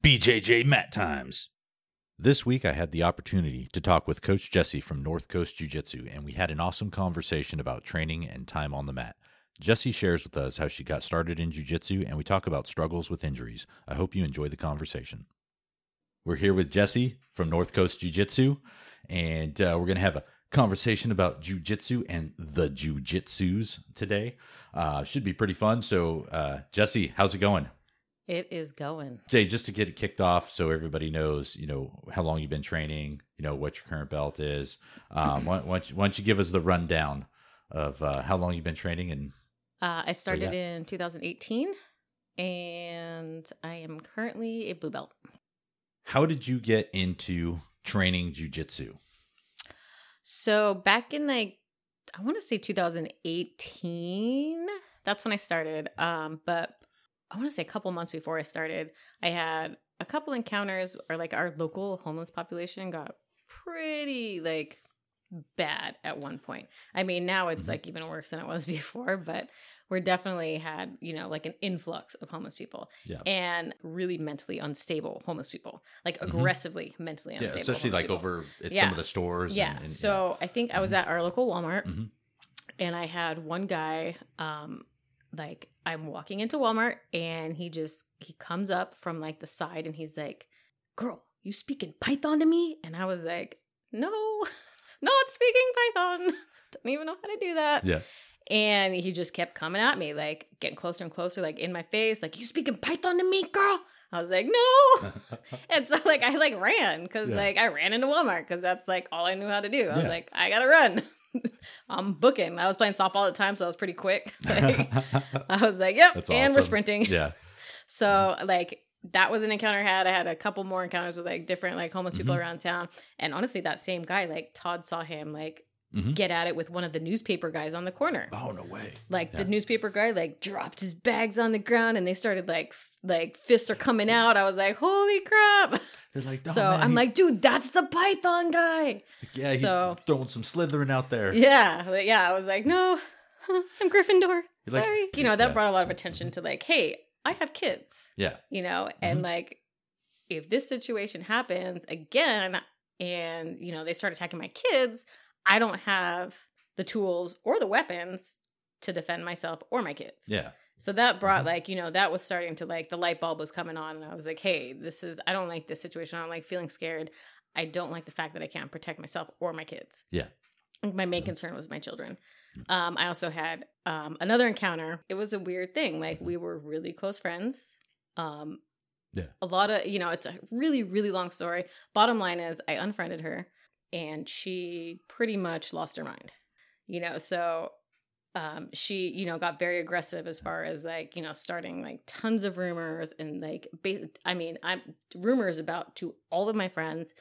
BJJ Mat Times. This week, I had the opportunity to talk with Coach Jesse from North Coast Jiu Jitsu, and we had an awesome conversation about training and time on the mat. Jesse shares with us how she got started in Jiu Jitsu, and we talk about struggles with injuries. I hope you enjoy the conversation. We're here with Jesse from North Coast Jiu Jitsu, and uh, we're going to have a conversation about Jiu Jitsu and the Jiu Jitsus today. Uh, should be pretty fun. So, uh, Jesse, how's it going? It is going. Jay, just to get it kicked off, so everybody knows, you know, how long you've been training, you know, what your current belt is. Um, why, why, don't you, why don't you give us the rundown of uh, how long you've been training and Uh, I started in 2018 and I am currently a blue belt. how did you get into training jujitsu? So back in like, I want to say 2018, that's when I started. Um, but I want to say a couple months before I started, I had a couple encounters or like our local homeless population got pretty like bad at one point. I mean, now it's Mhm. like even worse than it was before, but we're definitely had, you know, like an influx of homeless people Yeah. and really mentally unstable homeless people, like Mhm. aggressively mentally Yeah, unstable. especially like people. over at some of the stores. Yeah. and- and- so I think I was at our local Walmart Mhm. and I had one guy, um, like I'm walking into Walmart and he just he comes up from like the side and he's like, Girl, you speaking Python to me? And I was like, No, not speaking Python. Don't even know how to do that. yeah. And he just kept coming at me, like getting closer and closer, like in my face, like, You speaking Python to me, girl? I was like, No. And so like I like ran because Yeah. like I ran into Walmart because that's like all I knew how to do. I was Yeah. like, I gotta run. I'm booking. I was playing softball at the time, so I was pretty quick. Like, I was like, yep, That's and we're sprinting. yeah. So like that was an encounter I had. I had a couple more encounters with like different like homeless people Mhm. around town. And honestly, that same guy, like Todd saw him like Mhm. get at it with one of the newspaper guys on the corner. Oh no way. Like Yeah. the newspaper guy like dropped his bags on the ground and they started like like fists are coming out. I was like, holy crap. They're like, "Oh, so man, I'm he- like, dude, that's the Python guy. yeah, he's so- throwing some Slytherin out there. Yeah, like, yeah. I was like, no, I'm Gryffindor. Like- Sorry. you know, that Yeah. brought a lot of attention to like, hey, I have kids. Yeah. You know, Mm-hmm. and like, if this situation happens again, and you know they start attacking my kids, I don't have the tools or the weapons to defend myself or my kids. Yeah. So that brought Mhm. like, you know, that was starting to like the light bulb was coming on and I was like, "Hey, this is I don't like this situation. I don't like feeling scared. I don't like the fact that I can't protect myself or my kids." Yeah. My main concern was my children. Um I also had um another encounter. It was a weird thing. Like we were really close friends. Um Yeah. A lot of, you know, it's a really really long story. Bottom line is I unfriended her and she pretty much lost her mind. You know, so um she you know got very aggressive as far as like you know starting like tons of rumors and like ba- i mean i'm rumors about to all of my friends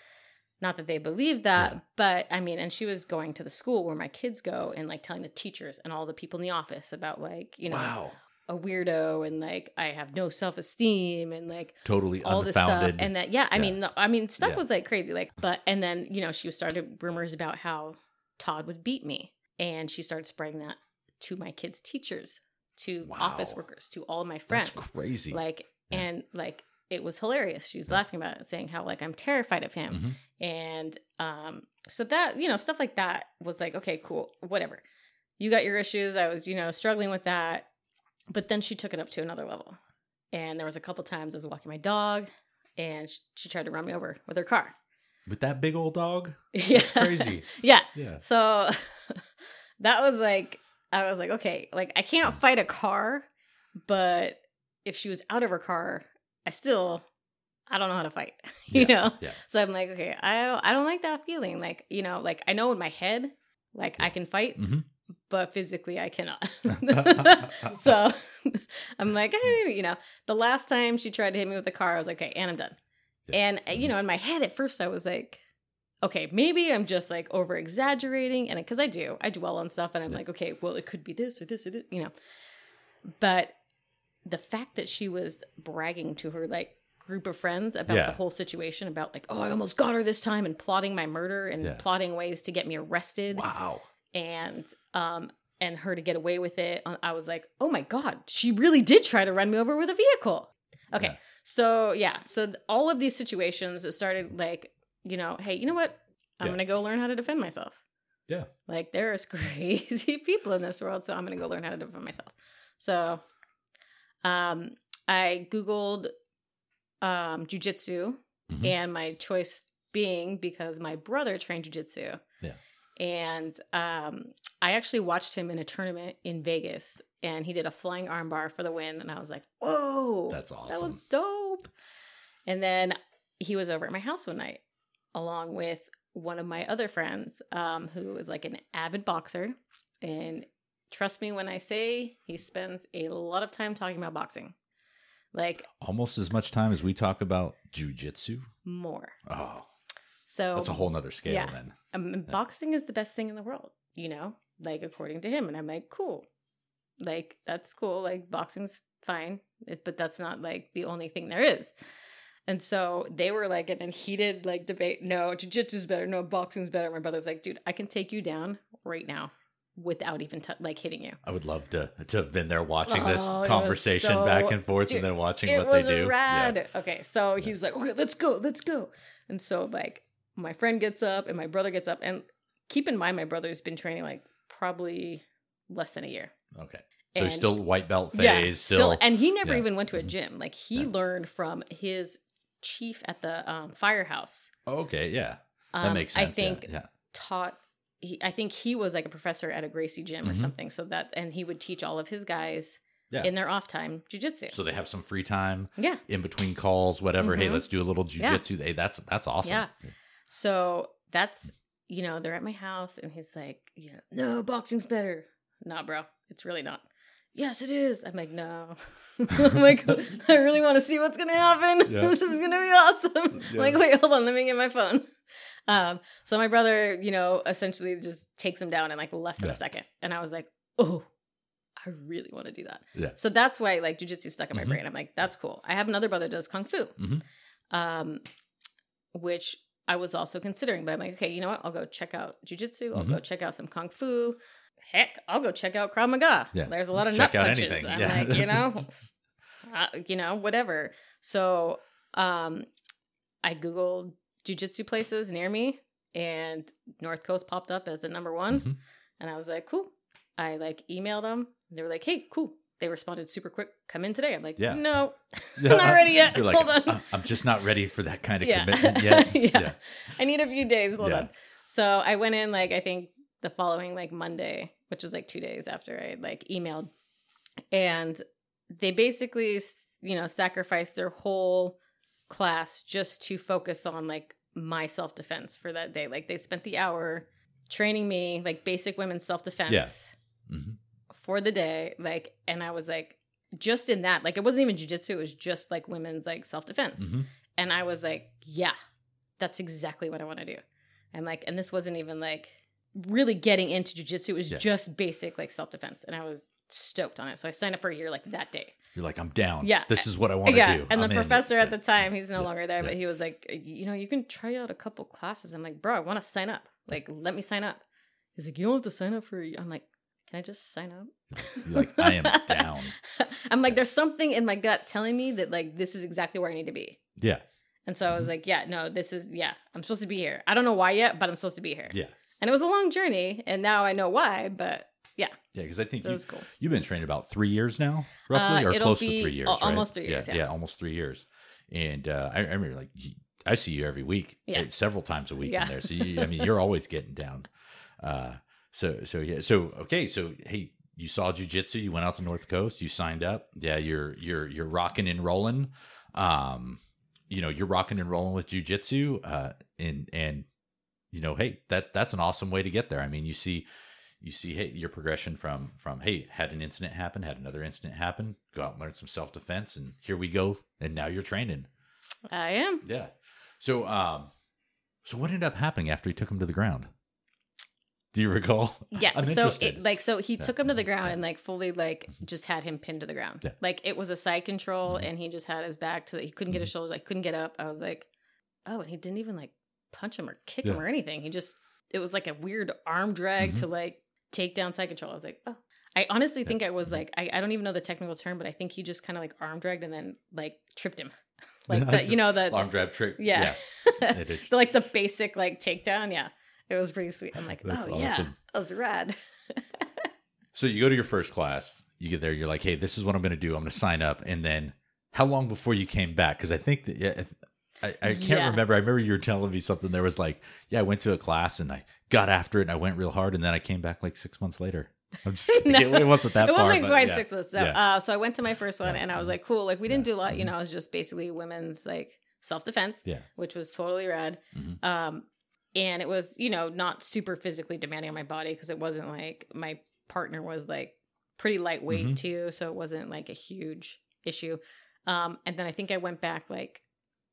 not that they believed that Yeah. but i mean and she was going to the school where my kids go and like telling the teachers and all the people in the office about like you know wow. a weirdo and like i have no self-esteem and like Totally all this stuff and that yeah i Yeah. mean i mean stuff Yeah. was like crazy like but and then you know she started rumors about how todd would beat me and she started spreading that to my kids teachers to office workers to all of my That's friends crazy. like Yeah. and like it was hilarious she was Yeah. laughing about it saying how like i'm terrified of him Mhm. and um so that you know stuff like that was like okay cool whatever you got your issues i was you know struggling with that but then she took it up to another level and there was a couple times i was walking my dog and she, she tried to run me over with her car With that big old dog? yeah That's crazy. yeah Yeah. so that was like i was like okay like i can't fight a car but if she was out of her car i still i don't know how to fight you Yeah. know Yeah. so i'm like okay i don't i don't like that feeling like you know like i know in my head like i can fight Mhm. but physically i cannot so i'm like hey, you know the last time she tried to hit me with the car i was like okay and i'm done Yeah. and uh, you know in my head at first i was like okay maybe i'm just like over exaggerating and because i do i dwell on stuff and i'm Yeah. like okay well it could be this or this or this you know but the fact that she was bragging to her like group of friends about Yeah. the whole situation about like oh i almost got her this time and plotting my murder and Yeah. plotting ways to get me arrested Wow. and um and her to get away with it uh, i was like oh my god she really did try to run me over with a vehicle Okay. Yeah. So yeah, so all of these situations it started like, you know, hey, you know what? I'm Yeah. gonna go learn how to defend myself. Yeah. Like there's crazy people in this world, so I'm gonna go learn how to defend myself. So um I Googled um jujitsu Mhm. and my choice being because my brother trained jujitsu. Yeah. And um I actually watched him in a tournament in Vegas and he did a flying armbar for the win and I was like, "Whoa." That's awesome. That was dope. And then he was over at my house one night, along with one of my other friends, um, who is like an avid boxer. And trust me when I say he spends a lot of time talking about boxing, like Almost as much time as we talk about jujitsu. more. Oh, So that's a whole nother scale yeah. then. um, boxing is the best thing in the world, you know, like according to him. And I'm like, cool. Like, that's cool. Like, boxing's fine, it- but that's not like the only thing there is. And so they were like in a heated like debate. No, jujitsu's better. No, boxing's better. My brother's like, dude, I can take you down right now without even t- like hitting you. I would love to to have been there watching this Oh, it conversation so- back and forth dude, and then watching what they do. Yeah. rad. Okay, so he's like, okay, let's go, let's go. And so like my friend gets up and my brother gets up, and keep in mind my brother's been training like probably less than a year. Okay. So And- still white belt phase, Yeah, still, and he never yeah. even went to a Mhm. gym. Like he Yeah. learned from his chief at the um, firehouse. Okay, yeah. That Um, makes sense. I think yeah. yeah. taught. He, I think he was like a professor at a Gracie gym or Mhm. something. So that and he would teach all of his guys Yeah. in their off time jujitsu. So they have some free time yeah. in between calls, whatever. Hey, Mhm. let's do a little Yeah. jujitsu. Hey, that's that's awesome. Yeah. So that's you know they're at my house and he's like, yeah, no, boxing's better. Nah, bro, it's really not. Yes, it is. I'm like, no. I'm like, I really want to see what's gonna happen. Yeah. This is gonna be awesome. Yeah. I'm like, wait, hold on, let me get my phone. Um, so my brother, you know, essentially just takes him down in like less than Yeah. a second, and I was like, oh, I really want to do that. Yeah. So that's why like jujitsu stuck in my Mhm. brain. I'm like, that's cool. I have another brother that does kung fu, Mhm. um, which I was also considering. But I'm like, okay, you know what? I'll go check out jujitsu. I'll Mhm. go check out some kung fu. Heck, I'll go check out Krav Maga. Yeah. There's a lot of Check nut out punches. anything. I'm yeah. like, you know, uh, you know, whatever. So, um, I googled jujitsu places near me, and North Coast popped up as the number one. Mhm. And I was like, cool. I like emailed them. They were like, hey, cool. They responded super quick. Come in today. I'm like, Yeah. no, Yeah. I'm not ready yet. Like, Hold on. "I'm- just not ready for that kind of Yeah. commitment yet. Yeah. I need a few days. Hold Yeah. on. So I went in like I think the following like Monday, which was like two days after I like emailed, and they basically you know sacrificed their whole class just to focus on like my self defense for that day. Like they spent the hour training me like basic women's self defense Mhm. for the day. Like, and I was like, just in that, like it wasn't even jujitsu. It was just like women's like self defense. Mhm. And I was like, yeah, that's exactly what I want to do. And like, and this wasn't even like really getting into jujitsu. It was Yeah. just basic like self defense. And I was stoked on it. So I signed up for a year like that day. You're like, I'm down. Yeah. This is what I want to yeah. do. And I'm the in. professor at the time, he's no Yeah. longer there, but he was like, you know, you can try out a couple classes. I'm like, bro, I want to sign up. Like, let me sign up. He's like, you don't have to sign up for. a-" I'm like, can I just sign up? You're like, I am down. I'm like, there's something in my gut telling me that like this is exactly where I need to be. Yeah. And so I Mm-hmm. was like, yeah, no, this is yeah, I'm supposed to be here. I don't know why yet, but I'm supposed to be here. Yeah. And it was a long journey, and now I know why. But Yeah. Yeah, because I think you, cool. you've been training about three years now, roughly, Uh, or close to three years. al- right? almost three years, yeah. yeah, almost three years. And uh, I, I remember, like, I see you every week, Yeah. eh, several times a week Yeah. in there. So you, I mean, you're always getting down. Uh, so so yeah. So okay. So hey, you saw jujitsu. You went out to North Coast. You signed up. Yeah. You're you're you're rocking and rolling. Um, you know, you're rocking and rolling with jujitsu. Uh, and and you know, hey, that that's an awesome way to get there. I mean, you see you see hey your progression from from hey had an incident happen had another incident happen go out and learn some self-defense and here we go and now you're training I am. yeah so um so what ended up happening after he took him to the ground do you recall Yeah. I'm so interested. it like so he Yeah. took him to the ground Yeah. and like fully like just had him pinned to the ground. Yeah. Like it was a side control, Mhm. and he just had his back to the, he couldn't get his shoulders. I couldn't get up. I was like, oh, and he didn't even like punch him or kick him or anything. He just it was like a weird arm drag Mhm. to like take down side control. I was like, oh. I honestly think I was like, I, I don't even know the technical term, but I think he just kind of like arm dragged and then like tripped him. Like the, you know, the, arm drag trick. yeah. It is. the, like the basic like takedown. Yeah. It was pretty sweet. I'm like, That's oh yeah, awesome. that was rad. So you go to your first class, you get there, you're like, hey, this is what I'm going to do. I'm going to sign up. And then how long before you came back? Because I think that, yeah, I, I can't Yeah. remember. I remember you were telling me something. There was like, yeah, I went to a class and I got after it and I went real hard. And then I came back like six months later. I'm just kidding. No. It wasn't that it far. wasn't quite yeah. six months. So, Yeah. uh, so I went to my first one and I was like, cool. Like we didn't do a lot, you Mhm. know, it was just basically women's like self defense, Yeah. which was totally rad. Mhm. Um, and it was, you know, not super physically demanding on my body because it wasn't like my partner was like pretty lightweight Mhm. too. So it wasn't like a huge issue. Um, and then I think I went back like,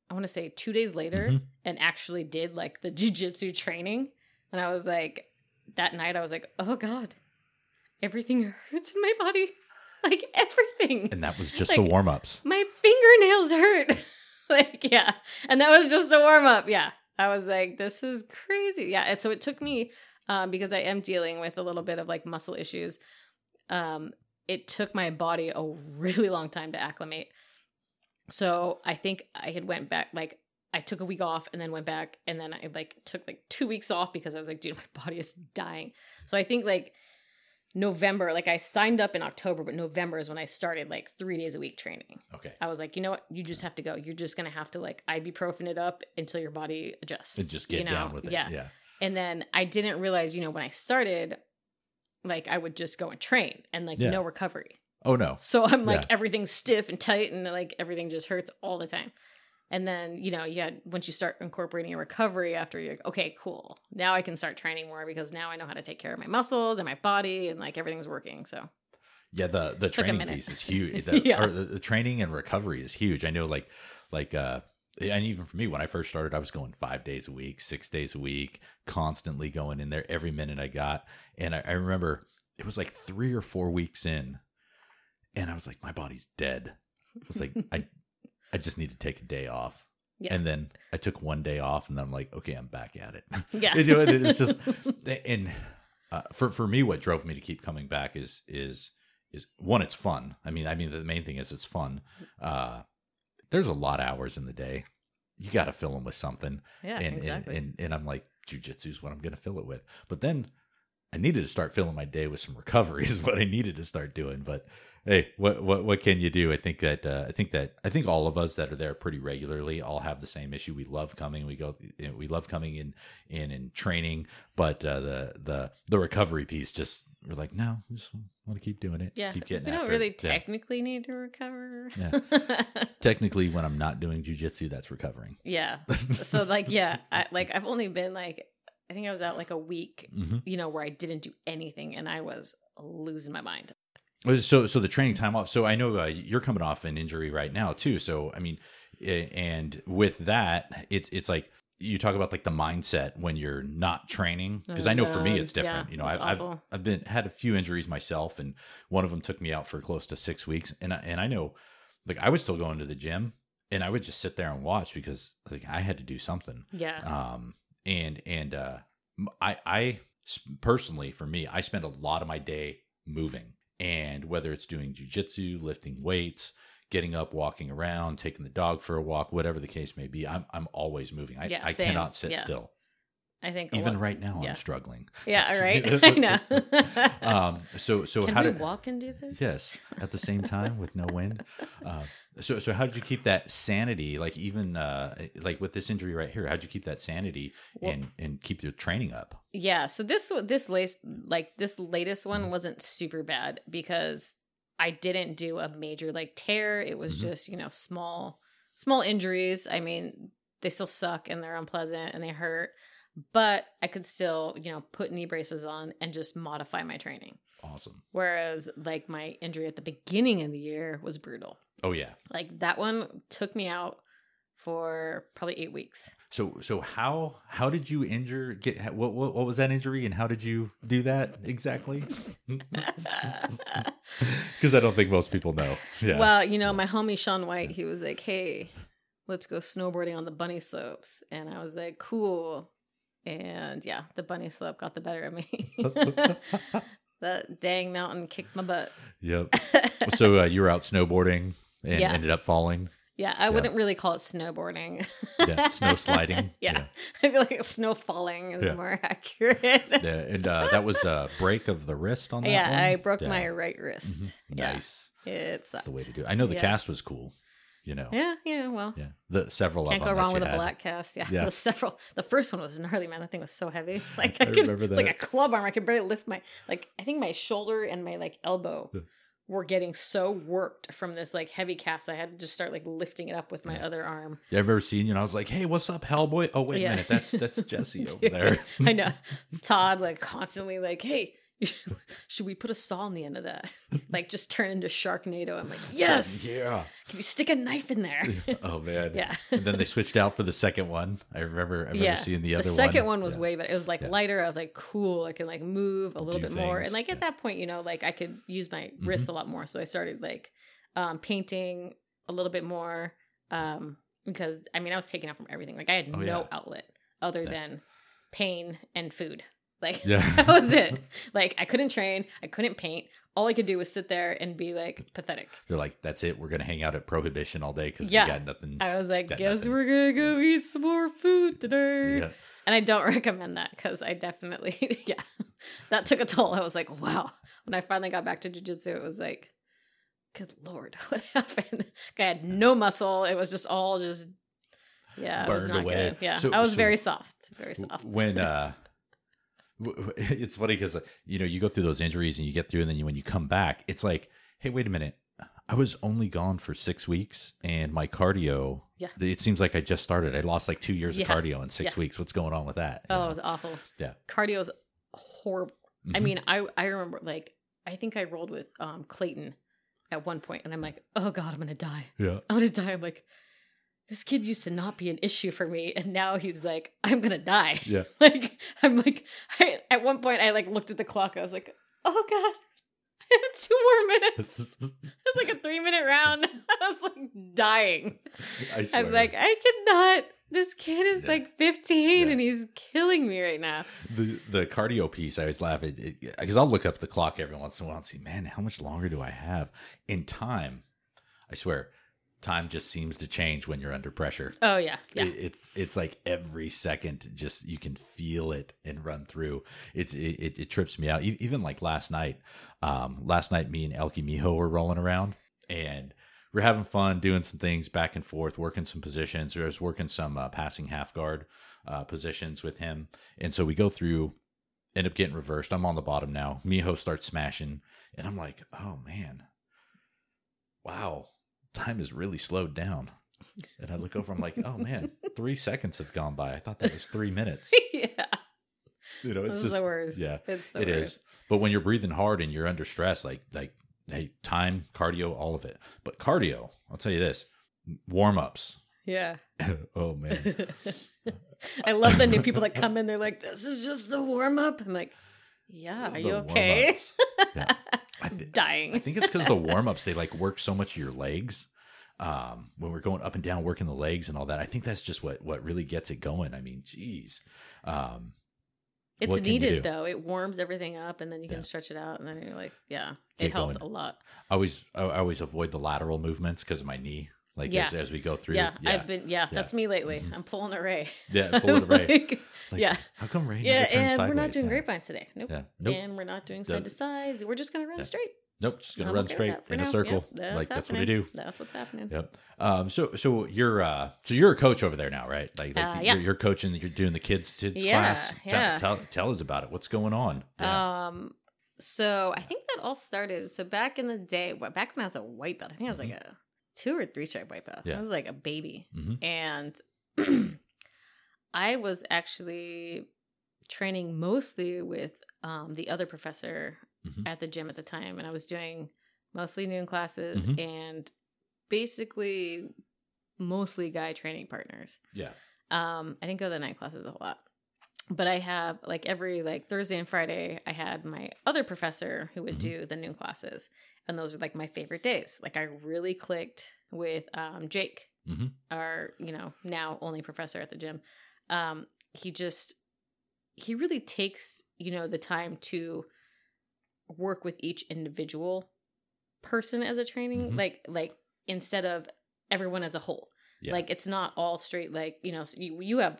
I want to say two days later Mhm. and actually did like the jujitsu training. And I was like, that night, I was like, oh God, everything hurts in my body. Like everything. And that was just Like- the warm ups. my fingernails hurt. like, yeah. And that was just the warm up. Yeah. I was like, this is crazy. Yeah. And so it took me, um, because I am dealing with a little bit of like muscle issues. Um, it took my body a really long time to acclimate. So I think I had went back like I took a week off and then went back and then I like took like two weeks off because I was like, dude, my body is dying. So I think like November, like I signed up in October, but November is when I started like three days a week training. Okay. I was like, you know what? You just have to go. You're just gonna have to like ibuprofen it up until your body adjusts. And just get you know? down with it. Yeah. Yeah. And then I didn't realize, you know, when I started, like I would just go and train and like Yeah. no recovery. Oh, no. So I'm like Yeah. everything's stiff and tight and like everything just hurts all the time. And then, you know, yeah, once you start incorporating a recovery after you're like, okay, cool. Now I can start training more because now I know how to take care of my muscles and my body and like everything's working. So Yeah, the the training piece is huge. The, Yeah. or the, the training and recovery is huge. I know, like, like, uh, and even for me, when I first started, I was going five days a week, six days a week, constantly going in there every minute I got. And I, I remember it was like three or four weeks in, and I was like, my body's dead. It was like I, I just need to take a day off. Yeah. And then I took one day off, and then I'm like, okay, I'm back at it. yeah. You know, and it's just and uh, for for me, what drove me to keep coming back is is is one, it's fun. I mean, I mean, the main thing is it's fun. Uh, there's a lot of hours in the day. You got to fill them with something, yeah, and, exactly. and and and I'm like, jujitsu is what I'm going to fill it with. But then I needed to start filling my day with some recoveries, is what I needed to start doing. But hey, what what what can you do? I think that uh, I think that I think all of us that are there pretty regularly all have the same issue. We love coming. We go. We love coming in in and training, but uh, the the the recovery piece just we're like, no, we just want to keep doing it. yeah. keep getting. we don't really it. Yeah. technically need to recover. Yeah. Technically, when I'm not doing jujitsu, that's recovering. yeah. So like, yeah, I, like I've only been like, I think I was out like a week, hmm you know, where I didn't do anything and I was losing my mind. So, so the training time off. So I know uh, you're coming off an injury right now too. So I mean, and with that, it's it's like you talk about like the mindset when you're not training because Oh, I know for me it's different. Yeah, you know, I've, I've. I've been had a few injuries myself, and one of them took me out for close to six weeks. And I, and I know, like I was still going to the gym, and I would just sit there and watch because like I had to do something Yeah. um and and uh I I personally for me i spend a lot of my day moving and whether it's doing jujitsu lifting weights getting up walking around taking the dog for a walk whatever the case may be i'm i'm always moving. I, Yeah, I cannot sit Yeah. still I think even lot- right now yeah. i'm struggling Yeah, right. I know. um so so Can how we did walk and do this? yes at the same time with no wind uh, so so how did you keep that sanity like even uh like with this injury right here how did you keep that sanity Well- and and keep your training up Yeah. So this this latest like this latest one Mhm. wasn't super bad because I didn't do a major like tear. It was Mhm. just you know small small injuries. I mean they still suck and they're unpleasant and they hurt, but I could still you know put knee braces on and just modify my training. awesome Whereas like my injury at the beginning of the year was brutal. oh yeah Like that one took me out for probably eight weeks. so so how how did you injure get what what, what was that injury and how did you do that exactly because i don't think most people know yeah Well, you know, my homie Shaun White, he was like, "Hey, let's go snowboarding on the bunny slopes," and I was like, "Cool." And yeah, the bunny slope got the better of me. That dang mountain kicked my butt. Yep. so uh, you were out snowboarding and Yeah. ended up falling. Yeah, I wouldn't really call it snowboarding. Yeah, snow sliding. yeah. I feel like snow falling is Yeah. more accurate. Yeah, and uh, that was a break of the wrist on that yeah, one? I broke Yeah. my right wrist. Mhm. Yeah, Nice. it That's the way to do it. I know the Yeah. cast was cool. You know. Yeah, yeah, well. Yeah. The several Can't of go wrong with a black cast. Yeah. Yeah. The several. The first one was gnarly, man. That thing was so heavy. Like I, I could. It's like a club arm. I could barely lift my. Like I think my shoulder and my like elbow were getting so worked from this like heavy cast. I had to just start like lifting it up with my Yeah. other arm. Yeah, I've ever seen you and I was like, hey, what's up, Hellboy? Oh, wait Yeah. a minute. That's that's Jesse over there. I know. Todd like constantly like, hey. Should we put a saw on the end of that? Like just turn into Sharknado. I'm like, yes. Yeah. Can you stick a knife in there? Oh, man. yeah. And then they switched out for the second one. I remember, I remember yeah. seeing the other one. the second one. one, was Yeah. way better. It was like Yeah. lighter. I was like, cool. I can like move a little Do bit more. And like at that point, you know, like I could use my Mm-hmm. wrist a lot more. So I started like um, painting a little bit more um, because I mean I was taken out from everything. Like I had Oh, no outlet other than pain and food. Like Yeah. that was it. Like I couldn't train. I couldn't paint. All I could do was sit there and be like pathetic. They're like, that's it. We're going to hang out at Prohibition all day because Yeah. we got nothing. I was like, guess nothing. we're gonna go eat some more food today. Yeah. And I don't recommend that because I definitely, yeah, that took a toll. I was like, wow. When I finally got back to jujitsu, it was like, good lord, what happened? I had no muscle. It was just all just, yeah, it was Burned not away. good. Yeah, So- I was so very soft, very soft. when uh it's funny because you know you go through those injuries and you get through and then you, when you come back it's like hey wait a minute i was only gone for six weeks and my cardio Yeah. it seems like i just started i lost like two years Yeah. of cardio in six Yeah. weeks what's going on with that You oh, know? it was awful. Yeah. cardio is horrible. I Mhm. mean, I I remember like I think I rolled with um Clayton at one point, and I'm like, oh god, I'm gonna die. yeah I'm gonna die. I'm like, this kid used to not be an issue for me, and now he's like, I'm gonna die. yeah Like, I'm like, I, at one point, I like looked at the clock. I was like, oh god, I have two more minutes. It was like a three minute round. I was like dying. i swear I'm like, I cannot. This kid is Yeah. like 15 Yeah. and he's killing me right now. the the cardio piece i always laugh at because i'll look up the clock every once in a while and see man how much longer do i have in time i swear time just seems to change when you're under pressure. Oh yeah, yeah. It- it's it's like every second just you can feel it and run through. It's it, it, it trips me out. Even like last night um last night me and elkie miho were rolling around and we're having fun doing some things back and forth working some positions. I was working some uh, passing half guard uh, positions with him. And so we go through end up getting reversed. I'm on the bottom now. Miho starts smashing and i'm like oh man. Wow time has really slowed down and I look over, I'm like, oh man, three seconds have gone by. I thought that was three minutes. yeah. You know, it's just the worst. yeah, It's the it is. worst. But when you're breathing hard and you're under stress, like like hey, time, cardio, all of it. But cardio, I'll tell you this: warm ups. Yeah. oh man, I love the new people that come in. They're like, "This is just the warm up." I'm like, "Yeah, are you okay?" Yeah. I, thi- Dying. I think it's because the warm ups they like work so much your legs. Um, when we're going up and down, working the legs and all that, I think that's just what what really gets it going. I mean, geez, um, It's what can you do? needed though. It warms everything up, and then you can Yeah. stretch it out, and then you're like, "Yeah, Get it helps going. a lot." I always I always avoid the lateral movements because of my knee. Like Yeah. as, as we go through, Yeah, I've been. Yeah, Yeah. that's me lately. Mhm. I'm pulling a Ray. yeah, pull it right. Like, Like, yeah, How come Ray? yeah, and we're not doing Yeah. grapevines today. Nope. Yeah, nope, And we're not doing side to side. We're just gonna run Yeah. straight. nope. Just gonna I'm run okay straight in a circle. Yep, like that's what we do. That's what's happening. Yep. Um. So so you're uh so you're a coach over there now, right? Like, like Uh, you're, yeah. you're coaching. You're doing the kids kids Yeah, class. Tell- yeah. Tell, tell us about it. What's going on? Yeah. Um, so I think that all started. So back in the day, back when I was a white belt, I think I was like a two or three belt. Mm-hmm. Yeah. I was like a baby, Mhm. and I was actually training mostly with um, the other professor Mhm. at the gym at the time, and I was doing mostly noon classes Mhm. and basically mostly guy training partners. yeah. Um, I didn't go to the night classes a whole lot. But I have like every like Thursday and Friday, I had my other professor who would Mhm. do the noon classes. And those are like my favorite days. Like I really clicked with um Jake, Mhm. our, you know, now only professor at the gym. Um, he just he really takes, you know, the time to work with each individual person as a training Mhm. like like instead of everyone as a whole Yeah. like it's not all straight like you know so you, you have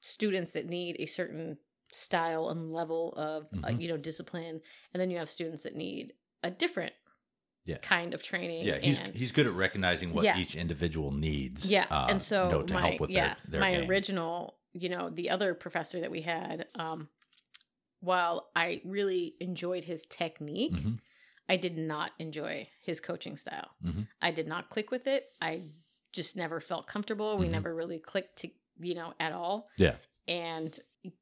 students that need a certain style and level of uh, Mhm. you know discipline and then you have students that need a different Yeah. kind of training Yeah, he's and he's good at recognizing what Yeah. each individual needs. yeah uh, and so you know, to my help with yeah their, their my game. original you know the other professor that we had um while i really enjoyed his technique Mhm. i did not enjoy his coaching style Mhm. i did not click with it i just never felt comfortable we Mhm. never really clicked to you know at all Yeah. and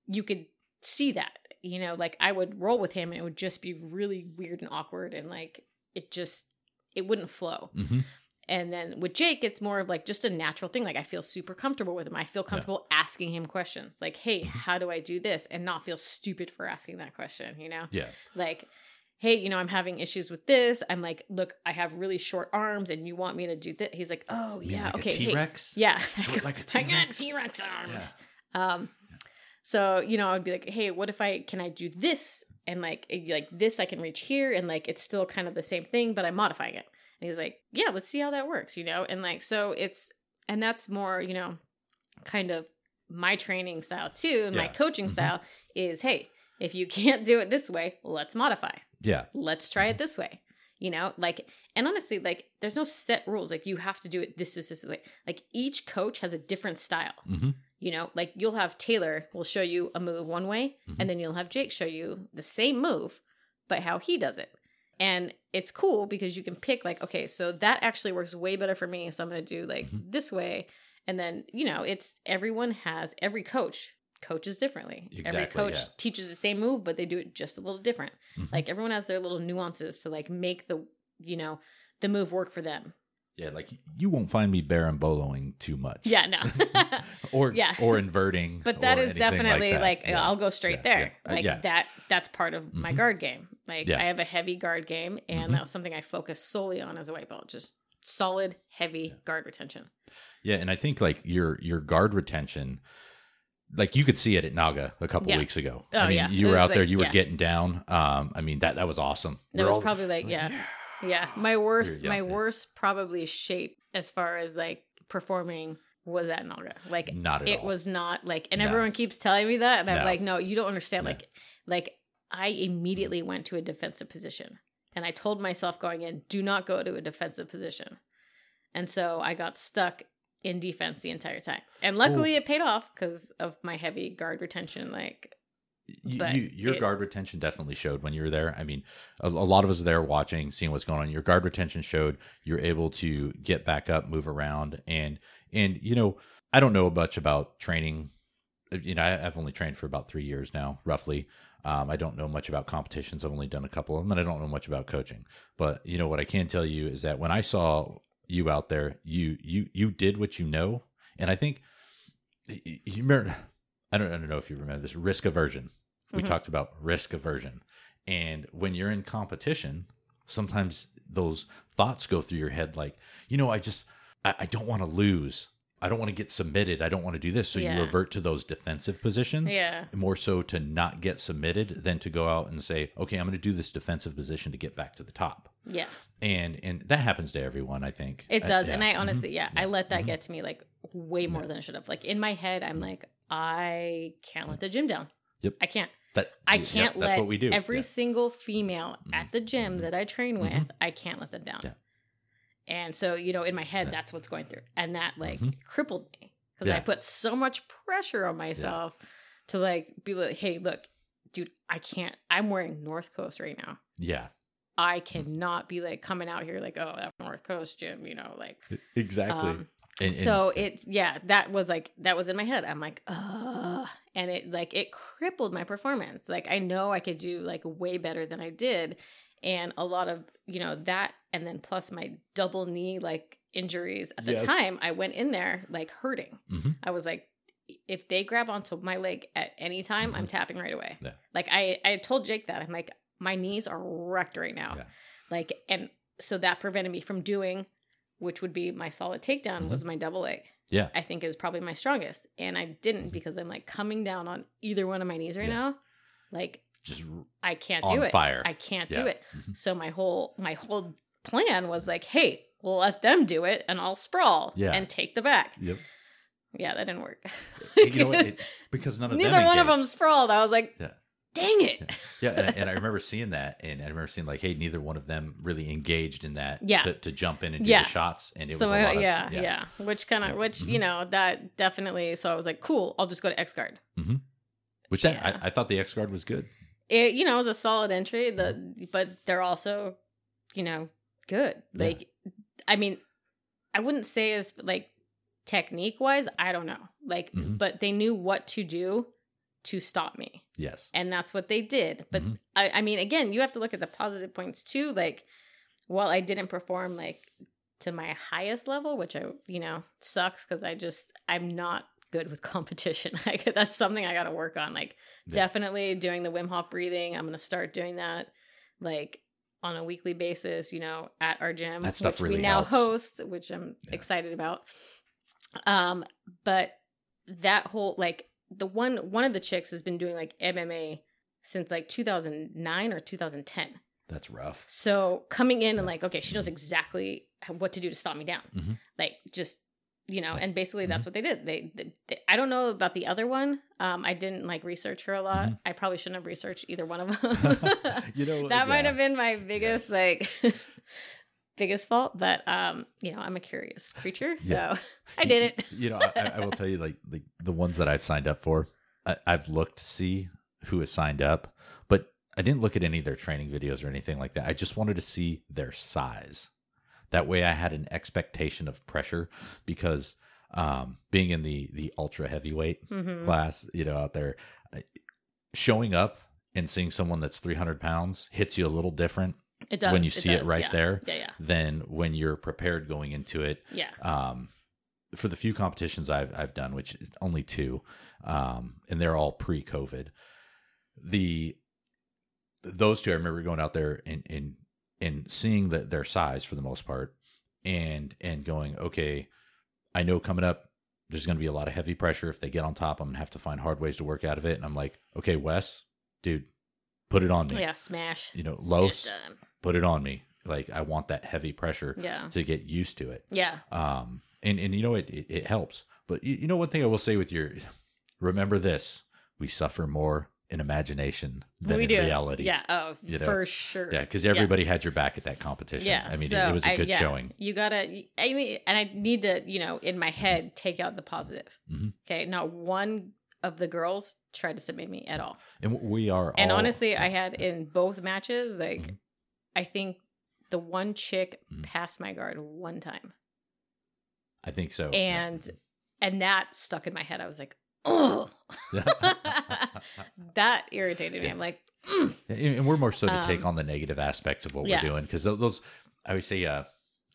you could see that you know like i would roll with him and it would just be really weird and awkward and like it just it wouldn't flow Mhm. and then with Jake, it's more of like just a natural thing. Like I feel super comfortable with him. I feel comfortable asking him questions like, hey, Mhm. how do I do this? And not feel stupid for asking that question, you know? Yeah. Like, hey, you know, I'm having issues with this. I'm like, look, I have really short arms and you want me to do this. He's like, oh, You yeah, like okay. A hey, T-Rex? yeah. Short like a I got T-Rex? T-Rex arms. Um, so you know, I'd be like, hey, what if I can I do this and like like this I can reach here and like it's still kind of the same thing, but I'm modifying it. And he's like, yeah, let's see how that works, you know, and like so it's and that's more you know, kind of my training style too, and my Yeah. coaching Mhm. style is hey, if you can't do it this way, let's modify Yeah. let's try it this way you know like and honestly like there's no set rules like you have to do it this is this way like each coach has a different style hmm you know like you'll have taylor will show you a move one way Mhm. and then you'll have jake show you the same move but how he does it and it's cool because you can pick like okay so that actually works way better for me so i'm going to do like Mhm. this way and then you know it's everyone has every coach coaches differently every coach yeah. teaches the same move but they do it just a little different Mhm. like everyone has their little nuances to like make the you know the move work for them Yeah, like you won't find me boloing too much. yeah no or Yeah. or inverting. but that is definitely that. like, Yeah. i'll go straight Yeah, there. Uh, like yeah. that that's part of my Mhm. guard game like i have a heavy guard game and Mhm. that was something i focused solely on as a white belt just solid heavy guard retention Yeah, and I think like your your guard retention, like you could see it at Naga a couple Yeah. weeks ago. Oh, I mean, yeah. you were was out there, like- you were getting down. Um, I mean that that was awesome. that We're was all probably like yeah yeah my worst Yeah, my yeah. worst probably shape as far as like performing was at naga like not at it all. was not like and No. everyone keeps telling me that and i'm No. like no you don't understand No. like like i immediately went to a defensive position and i told myself going in do not go to a defensive position and so i got stuck in defense the entire time and luckily it paid off because of my heavy guard retention like You- you, your it- guard retention definitely showed when you were there. I mean, a, a lot of us there watching, seeing what's going on. Your guard retention showed you're able to get back up, move around, and and you know, I don't know much about training. Uh, You know, I, I've only trained for about three years now, roughly. Um, I don't know much about competitions. I've only done a couple of them, and I don't know much about coaching. But you know what I can tell you is that when I saw you out there, you you you did what you know, and I think you remember. I don't, I don't know if you remember this risk aversion. We Mhm. talked about risk aversion. And when you're in competition, sometimes those thoughts go through your head like, you know, I just, I, I don't want to lose. I don't want to get submitted. I don't want to do this. So Yeah. you revert to those defensive positions. yeah More so to not get submitted than to go out and say, okay, I'm going to do this defensive position to get back to the top. Yeah And and that happens to everyone, I think. It Uh, does. yeah. And I honestly, yeah, I let that Mhm. get to me like way more Yeah. than I should have. Like in my head, I'm like, I can't let the gym down. Yep. I can't. that I can't that's let what we do. every Yeah. single female at the gym Mhm. that I train with, Mhm. I can't let them down. Yeah. And so, you know, in my head, that's what's going through. And that like Mhm. crippled me because I put so much pressure on myself to like be like, hey, look, dude, I can't, I'm wearing North Coast right now. Yeah. I cannot be like coming out here like, oh, that North Coast gym, you know, like Exactly. um, And- and- so it's yeah, that was like that was in my head. I'm like, uh and it like it crippled my performance. Like I know I could do like way better than I did. And a lot of, you know, that and then plus my double knee like injuries at the Yes. time, I went in there like hurting. Mhm. I was like, if they grab onto my leg at any time, I'm tapping right away. Yeah. Like I I told Jake that. I'm like, my knees are wrecked right now. Yeah. Like and so that prevented me from doing which would be my solid takedown Mhm. was my double leg. Yeah. I think is probably my strongest. And I didn't because I'm like coming down on either one of my knees right Yeah. now. like Just I can't do it. fire. I can't Yeah. do it. Mhm. So my whole my whole plan was like, hey, we'll let them do it and I'll sprawl Yeah. and take the back. Yep. Yeah, that didn't work. you know? It, because none of Neither one of them sprawled. I was like, Yeah. Dang it. Yeah, and, I- and I remember seeing that, and I remember seeing like, hey, neither one of them really engaged in that. Yeah. To, to jump in and do Yeah. the shots, and it so was a I- lot of, yeah, yeah, Which kind of, Yeah. which Mhm. you know, that definitely. So I was like, cool. I'll just go to X Guard. Which that, Yeah. I, I thought the X guard was good. It, you know, it was a solid entry. The but they're also, you know, good. Yeah. Like, I mean, I wouldn't say as like technique wise. I don't know. Like, Mhm. but they knew what to do to stop me. Yes. and that's what they did but Mhm. I, I mean again you have to look at the positive points too like while i didn't perform like to my highest level which i you know sucks because i just i'm not good with competition like that's something i gotta work on like Yeah. definitely doing the wim hof breathing i'm gonna start doing that like on a weekly basis you know at our gym That stuff which really we now helps. host which i'm Yeah. excited about um but that whole like the one one of the chicks has been doing like MMA since like 2009 or 2010. That's rough. So coming in and like okay, she knows exactly what to do to stop me down. Mhm. Like just you know, and basically Mm-hmm. that's what they did. They, they, they- I don't know about the other one. Um, I didn't like research her a lot. Mhm. I probably shouldn't have researched either one of them. you know that might have been my biggest like biggest fault. But um, you know, I'm a curious creature, so Yeah. I did it. you know, I, I will tell you, like, like the ones that I've signed up for, I, I've looked to see who has signed up, but I didn't look at any of their training videos or anything like that. I just wanted to see their size. That way, I had an expectation of pressure because um, being in the the ultra heavyweight Mhm. class, you know, out there, showing up and seeing someone that's 300 pounds hits you a little different It does when you see it right yeah. there Yeah, yeah, than when you're prepared going into it yeah. um, for the few competitions I've I've done, which is only two, um, and they're all pre-COVID. The those two, I remember going out there and and and seeing that their size for the most part, and and going, okay, I know coming up there's going to be a lot of heavy pressure. If they get on top, I'm gonna have to find hard ways to work out of it. And I'm like, okay, Wes, dude, put it on me. Yeah, smash. You know, Los, put it on me. Like I want that heavy pressure Yeah. to get used to it Yeah. um and and you know it it, it helps but you, you know one thing i will say with your remember this we suffer more in imagination than we in do. reality Yeah. Oh, you know? for sure. yeah because everybody had your back at that competition Yeah. i mean so it, it was a I- good yeah, showing You gotta, I mean, and I need to, you know, in my head, take out the positive. Mhm. Okay. Not one of the girls tried to submit me at all. and we are And all, honestly, I had in both matches, like, Mhm. I think the one chick Mhm. passed my guard one time. i think so And, and that stuck in my head. I was like, oh, that irritated me. Yeah. I'm like, mm. and, we're more so to take Um, on the negative aspects of what yeah. we're doing because those i always say uh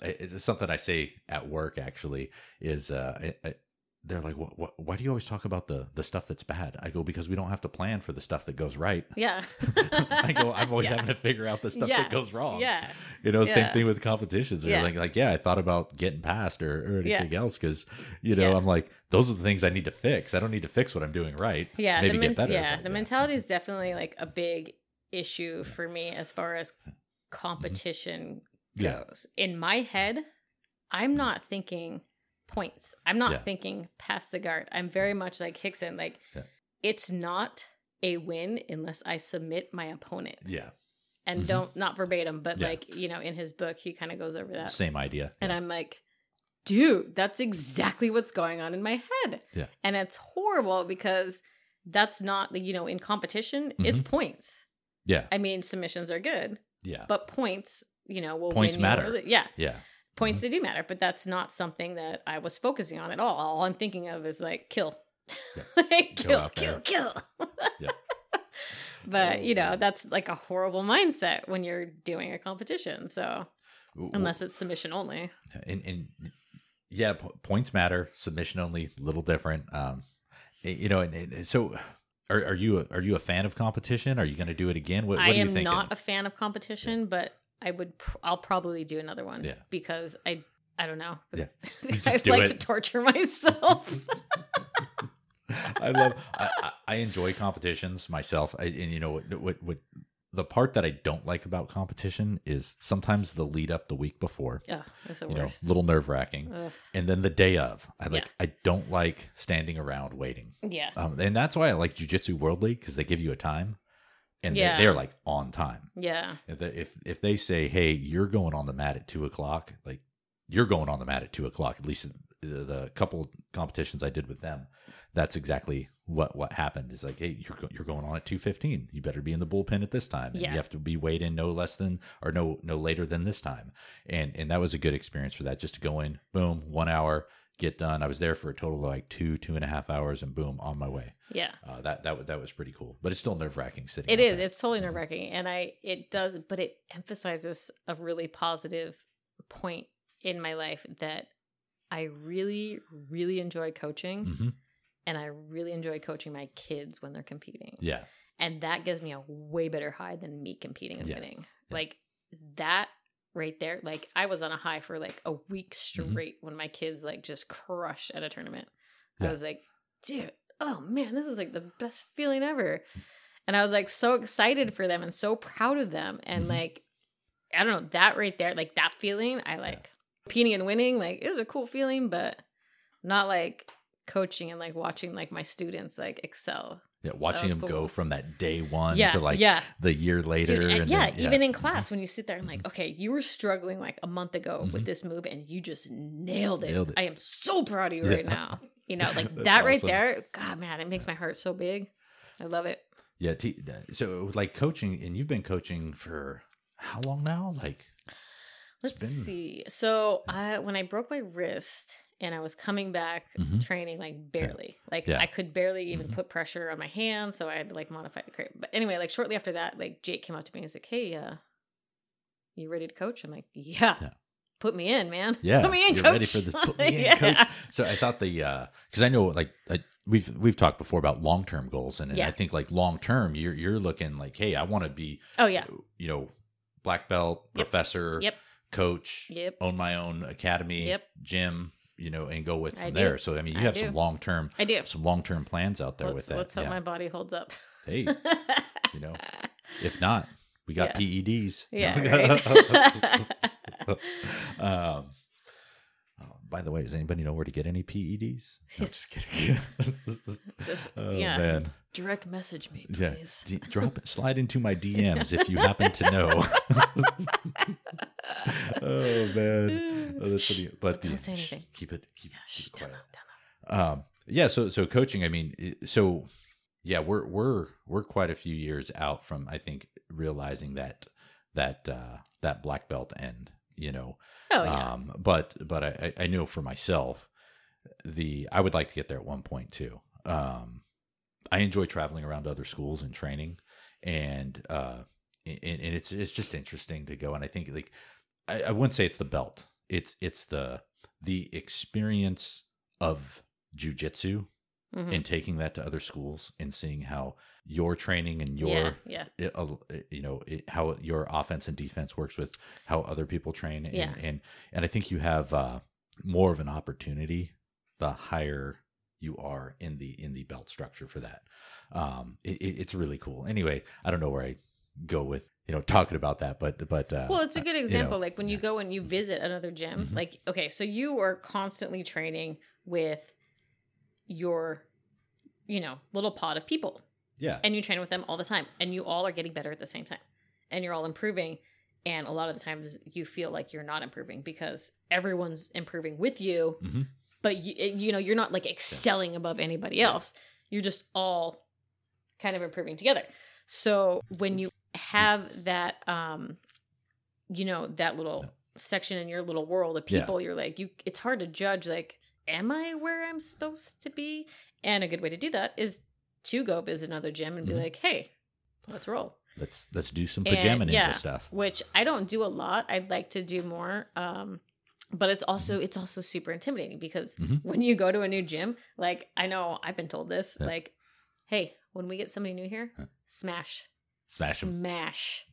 it's something i say at work actually is uh I- they're like what, what, why do you always talk about the the stuff that's bad i go because we don't have to plan for the stuff that goes right yeah. I go, I'm always Yeah. having to figure out the stuff Yeah. that goes wrong. Yeah. You know, same thing with competitions. They're Yeah. like, like, yeah, I thought about getting past or, or Yeah. anything else because, you know, Yeah. I'm like, those are the things I need to fix. I don't need to fix what I'm doing right. Yeah, Maybe the get better. Yeah, the mentality is definitely like a big issue for me as far as mm-hmm. competition Yeah. goes. In my head, I'm not thinking points. I'm not Yeah. thinking past the guard. I'm very much like Rickson. Like Yeah. it's not a win unless I submit my opponent. Yeah. And Mhm. don't not verbatim, but Yeah. like you know, in his book, he kind of goes over that. Same idea. And. I'm like, dude, that's exactly what's going on in my head. Yeah. And it's horrible because that's not the, you know, in competition, it's Mm-hmm. points. yeah. I mean, submissions are good, Yeah. but points, you know, will Points you matter. Yeah. yeah. Points they do matter, but that's not something that I was focusing on at all. All I'm thinking of is like kill. Yeah. like, kill, kill, kill. Yeah. But Oh, you know, that's like a horrible mindset when you're doing a competition. So W- unless it's submission only. and, and yeah, po- points matter. Submission only, little different. Um, you know, and, and so are, are you a, are you a fan of competition? Are you going to do it again? What, what I am not a fan of competition, but I would. Pr- I'll probably do another one. Yeah. Because I. I don't know. Yeah. I'd do like it. to torture myself. I love. I, I enjoy competitions myself. I, and you know what, what what the part that I don't like about competition is sometimes the lead up the week before. Ugh, that's the You know, worst. a little nerve wracking, and then the day of. I like. Yeah. I don't like standing around waiting, Yeah. um, and that's why I like Jiu-Jitsu World League because they give you a time, and Yeah. they, they're like on time. Yeah. If they, if if they say, "Hey, you're going on the mat at two o'clock," like you're going on the mat at two o'clock. At least the, the couple competitions I did with them, that's exactly what what happened. Is like, hey, you're go- you're going on at two fifteen. You better be in the bullpen at this time. And Yeah. You have to be weighed in no less than or no no later than this time. And and that was a good experience for that. Just to go in, boom, one hour, get done. I was there for a total of like two two and a half hours, and boom, on my way. Yeah. Uh, that that that was pretty cool. But it's still nerve wracking sitting. It is. there. It's totally nerve wracking, and I it does, but it emphasizes a really positive point in my life that I really, really enjoy coaching, Mhm. and I really enjoy coaching my kids when they're competing, Yeah. and that gives me a way better high than me competing and Yeah. winning. Yeah. Like that right there. Like I was on a high for like a week Mm-hmm. straight when my kids like just crushed at a tournament. Yeah. I was like, dude, oh man, this is like the best feeling ever. And I was like so excited for them and so proud of them. And Mhm. like, I don't know, that right there, like that feeling, I like competing and winning, like is a cool feeling, but not like coaching and like watching like my students like excel. Yeah, watching was them go from that day one yeah. to like yeah. the year later. Dude, and and yeah, then- Mm-hmm. even in class when you sit there and like, okay, you were struggling like a month ago with Mhm. this move and you just nailed it. Nailed it. I am so proud of you Yeah. right now. You know, like that right awesome. there. God, man, it makes my heart so big. I love it. yeah. T- so like coaching, and you've been coaching for how long now? Like, Let's been- see. So I when I broke my wrist and I was coming back Mhm. training like barely. Like Yeah. I could barely even Mhm. put pressure on my hands, so I had to like modify the crate. But anyway, like shortly after that, like Jake came up to me and was like, Hey, uh, you ready to coach? I'm like, Yeah. Yeah. Put me in, man. Yeah, Put me in, you're coach. ready for this. Put me in, yeah. coach. So I thought the because I know like I, we've we've talked before about long term goals, and, and Yeah. I think like long term, you're you're looking like, hey, I want to be, Oh yeah. you know, black belt, Yep. professor, Yep. coach, Yep. own my own academy, Yep. gym, you know, and go with from there. So I mean, you I have do. some long term I do. some long term plans out there Let's, with that. let's hope yeah. my body holds up. Hey, you know, if not, we got Yeah. PEDs. Yeah, right. um, by the way, does anybody know where to get any PEDs? No, just kidding. Just oh yeah. man, Direct message me, yeah. please. D- drop it, slide into my DMs if you happen to know. oh man, oh, that's funny. But Don't the- say anything. keep it, keep, Yeah, keep it down quiet. low, down low. Um, yeah. So so coaching. I mean, so yeah, we're we're we're quite a few years out from I think realizing that that uh, that black belt end. You know, Oh yeah. um, but but I, I know for myself, the I would like to get there at one point too. Um, I enjoy traveling around other schools and training, and uh, and, and it's it's just interesting to go. And I think like I, I wouldn't say it's the belt. It's it's the the experience of jujitsu Mhm. and taking that to other schools and seeing how your training and your yeah, yeah. it, uh, you know it, how your offense and defense works with how other people train and Yeah. and, and i think you have uh, more of an opportunity the higher you are in the in the belt structure for that um it, it- it's really cool anyway i don't know where i go with you know talking about that but but uh Well, it's a good you example. know, like when you go and you visit another gym, Mhm. like, okay, so you are constantly training with your, you know, little pod of people yeah and you train with them all the time and you all are getting better at the same time and you're all improving. And a lot of the times you feel like you're not improving because everyone's improving with you, Mhm. but you, you know, you're not like excelling above anybody else. You're just all kind of improving together. So when you have that, um, you know, that little section in your little world of Yeah. people, you're like, you, it's hard to judge, like, am I where I'm supposed to be? And a good way to do that is to go visit another gym and be Mhm. like, hey, let's roll. let's let's do some And, pajama ninja yeah, stuff Which I don't do a lot. I'd like to do more. Um, but it's also Mm-hmm. it's also super intimidating because Mhm. when you go to a new gym, like I know I've been told this, Yeah. like, hey, when we get somebody new here, Huh. smash, Smash 'em. smash,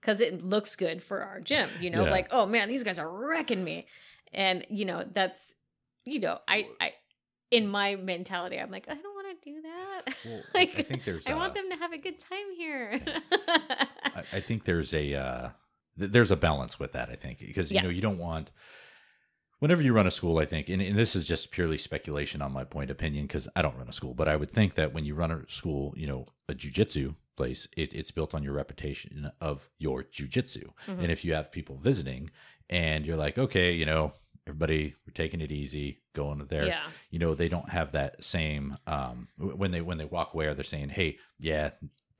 because it looks good for our gym. You know, Yeah. like oh man, these guys are wrecking me, and you know that's you know I I in my mentality I'm like I don't do that. Well, I- I think there's, I want uh, them to have a good time here. I, I think there's a uh, th- there's a balance with that. I think because you Yeah. know you don't want whenever you run a school. I think, and, and this is just purely speculation on my point opinion because I don't run a school, but I would think that when you run a school, you know, a jujitsu place, it, it's built on your reputation of your jujitsu. Mhm. And if you have people visiting, and you're like, okay, you know, everybody, we're taking it easy, going there yeah. you know they don't have that same um when they when they walk away they're saying hey yeah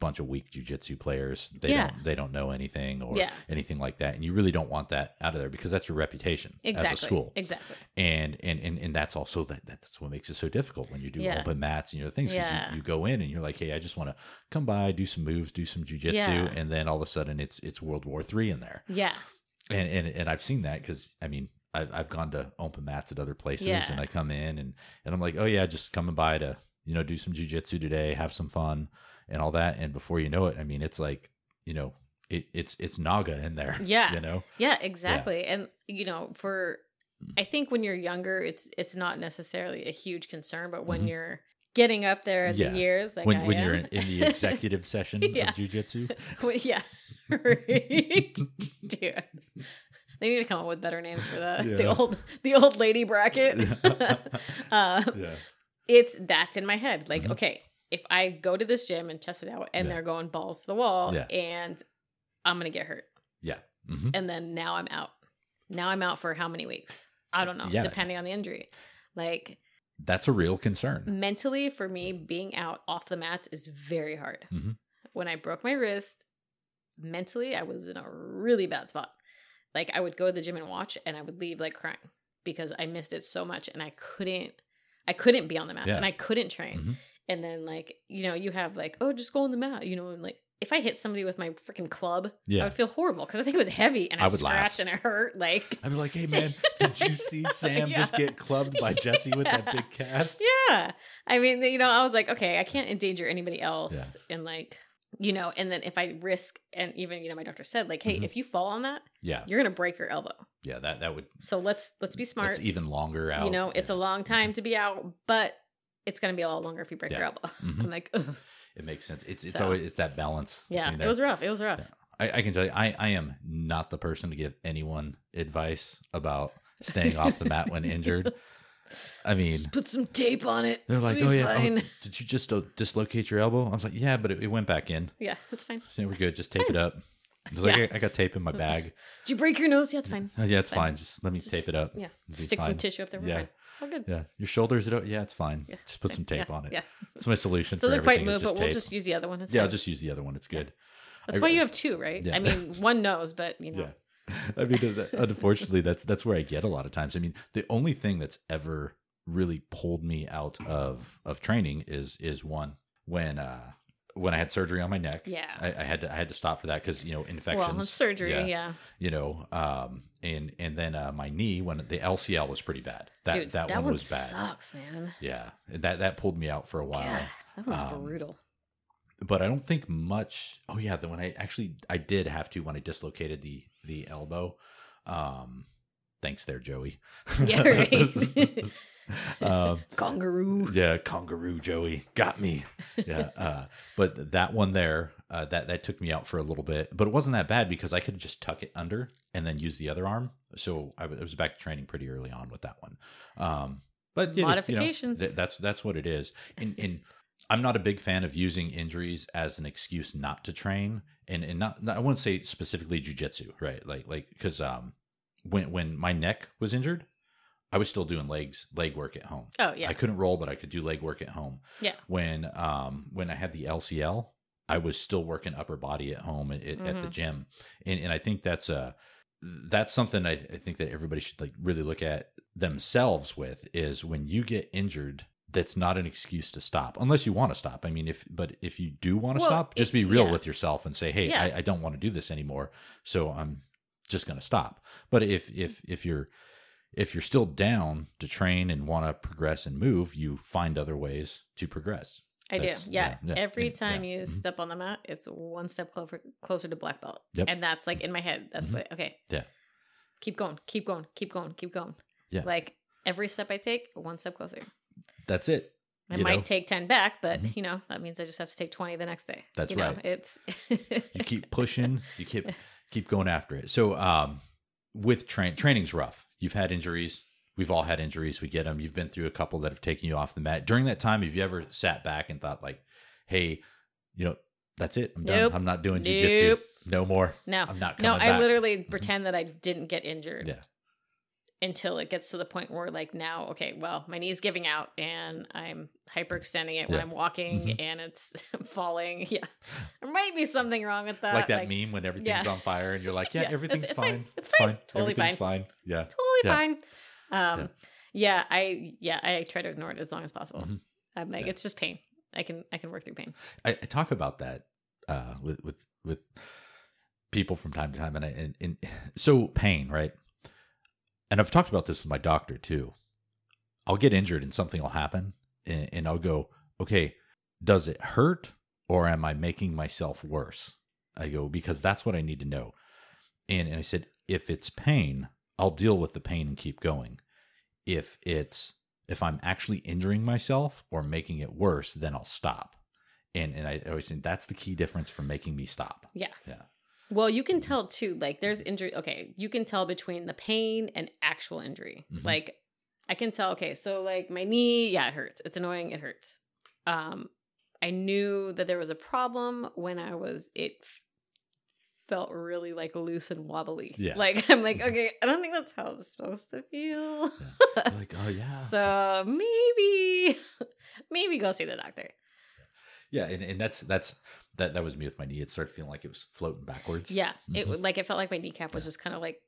bunch of weak jujitsu players they Yeah. don't they don't know anything or Yeah. anything like that and you really don't want that out of there because that's your reputation Exactly. as a school Exactly. and and and, and that's also that that's what makes it so difficult when you do Yeah. open mats and you know things Yeah. you, you go in and you're like hey i just want to come by do some moves do some jujitsu Yeah. and then all of a sudden it's it's world war three in there Yeah. and and, and I've seen that because I mean I've, I've gone to open mats at other places Yeah. and I come in and and I'm like oh yeah just coming by to you know do some jujitsu today have some fun and all that and before you know it I mean it's like you know it, it's it's naga in there Yeah. you know Yeah, exactly. And you know, for Mm. I think when you're younger, it's it's not necessarily a huge concern, but when Mhm. you're getting up there in Yeah. the years, like when when you're in, in the executive session Yeah. of jujitsu yeah, dude. They need to come up with better names for the the old the old lady bracket. uh, yeah it's that's in my head. Like, Mhm. okay, if I go to this gym and test it out, and Yeah. they're going balls to the wall, Yeah. and I'm gonna get hurt, yeah hmm and then now I'm out. Now I'm out for how many weeks? I don't know, Yeah. depending on the injury. Like that's a real concern mentally, for me, being out off the mats is very hard. Mhm. When I broke my wrist, mentally, I was in a really bad spot. Like I would go to the gym and watch, and I would leave like crying because I missed it so much, and I couldn't, I couldn't be on the mats, Yeah. and I couldn't train. Mhm. And then like you know, you have like, oh, just go on the mat, you know, and like. If I hit somebody with my freaking club, I would feel horrible because I think it was heavy and I, I would laugh. and it hurt. Like, I'd be like hey man did you see Sam just get clubbed by Jesse with that big cast Yeah. I mean, you know, I was like, okay, I can't endanger anybody else. And like, you know, and then if I risk, and even, you know, my doctor said, like, hey, Mhm. if you fall on that, yeah you're going to break your elbow. yeah that that would So let's, let's be smart. It's even longer out. You know, it's a long time to be out, but it's going to be a lot longer if you break your Yeah. elbow. Mhm. I'm like, Ugh. It makes sense. It's it's So- always it's that balance. yeah, between it was rough. It was rough. I, I can tell you, I I am not the person to give anyone advice about staying off the mat when injured. I mean, Just put some tape on it. they're like, It'll "Oh yeah, oh, did you just uh, dislocate your elbow?" I was like, "Yeah, but it, it went back in. Yeah, it's fine. So we're good. Just tape it up." I was like, Yeah. I, I got tape in my bag. Did you break your nose? Yeah, it's fine. Oh, yeah, it's Fine. fine. Just let me Just- tape it up. Yeah. Stick some tissue up there. We're Yeah. fine. It's all good. Yeah, your shoulders. It. Yeah, it's fine. Yeah, just put it's some tape Yeah, on it. Yeah. It's my solution. for Doesn't quite move, but just we'll just use the other one. It's yeah, fine. just use the other one. It's good. That's I- why you have two, right? Yeah. I mean, one knows, but you know. I mean, unfortunately, that's that's where I get a lot of times. I mean, the only thing that's ever really pulled me out of of training is is one when uh when I had surgery on my neck. Yeah. I, I had to I had to stop for that because you know infections. well, surgery, yeah. yeah. You know, um, and and then uh, my knee when the LCL was pretty bad. That Dude, that, that, one one was bad. sucks, man. Yeah, that that pulled me out for a while. That was Um, brutal. but I don't think much. Oh yeah, the when I actually I did have to when I dislocated the the elbow. Um, thanks there, Joey. Yeah, right. um, Kangaroo. yeah, kangaroo Joey got me. Yeah, uh, but that one there, uh, that that took me out for a little bit, but it wasn't that bad because I could just tuck it under and then use the other arm. So I, w- I was back to training pretty early on with that one. Um, but know, you know, Modifications. th- that's that's what it is. And and I'm not a big fan of using injuries as an excuse not to train, and and not, I wouldn't say specifically jujitsu, right? Like like because um when when my neck was injured, I was still doing legs leg work at home. Oh yeah. I couldn't roll, but I could do leg work at home. Yeah. When um when I had the LCL, I was still working upper body at home at, at, at the Mhm. gym, and and I think that's a that's something I, I think that everybody should like really look at themselves with is when you get injured. That's not an excuse to stop, unless you want to stop. I mean, if but if you do want to Well, stop, just be real yeah. with yourself and say, "Hey, Yeah. I, I don't want to do this anymore, so I'm just going to stop." But if if if you're if you're still down to train and want to progress and move, you find other ways to progress. I do. That's- Yeah. yeah, yeah, Every time you Mhm. step on the mat, it's one step closer closer to black belt. Yep. And that's like in my head. That's Mhm. what okay. Yeah. Keep going, keep going, keep going, keep going. Yeah. Like every step I take, one step closer. That's it. I might know? take 10 back, but Mhm. you know, that means I just have to take 20 the next day. That's you know, right. It's you keep pushing, you keep keep going after it. So um with train training's rough. You've had injuries. We've all had injuries. We get them. You've been through a couple that have taken you off the mat. During that time, have you ever sat back and thought like, "Hey, you know, that's it. I'm done. I'm not doing jujitsu Nope. no more. no. I'm not coming. No, I back." literally pretend that I didn't get injured. Yeah. Until it gets to the point where, like, now, okay, well, my knee's giving out and I'm hyperextending it when I'm walking Mhm. and it's falling. Yeah. There might be something wrong with that. like that meme when everything's yeah. on fire and you're like, "Yeah, Yeah, everything's it's fine. fine. It's fine. Totally Everything's fine." Yeah. Totally Yeah. fine. Um, yeah. I, yeah, I try to ignore it as long as possible. Mhm. I'm like, Yeah. it's just pain. I can, I can work through pain. I, I talk about that uh, with with with people from time to time, and I and, and so pain, right? And I've talked about this with my doctor too. I'll get injured and something will happen, and, and I'll go, okay, does it hurt or am I making myself worse? I go because that's what I need to know. And and I said, if it's pain, I'll deal with the pain and keep going. If it's if I'm actually injuring myself or making it worse, then I'll stop. And and I always think that's the key difference for making me stop. Yeah. Yeah. Well, you can tell too, like there's injury. Okay, you can tell between the pain and actual injury. Mhm. Like I can tell, okay, so like my knee, yeah, it hurts. It's annoying, it hurts. Um, I knew that there was a problem when I was, it f- felt really like loose and wobbly. Yeah. Like I'm like, okay, I don't think that's how it's supposed to feel. You're like, oh yeah. So maybe, maybe go see the doctor. Yeah, and, and that's that's that that was me with my knee. It started feeling like it was floating backwards. Yeah, it Mhm. like it felt like my kneecap was just kind of like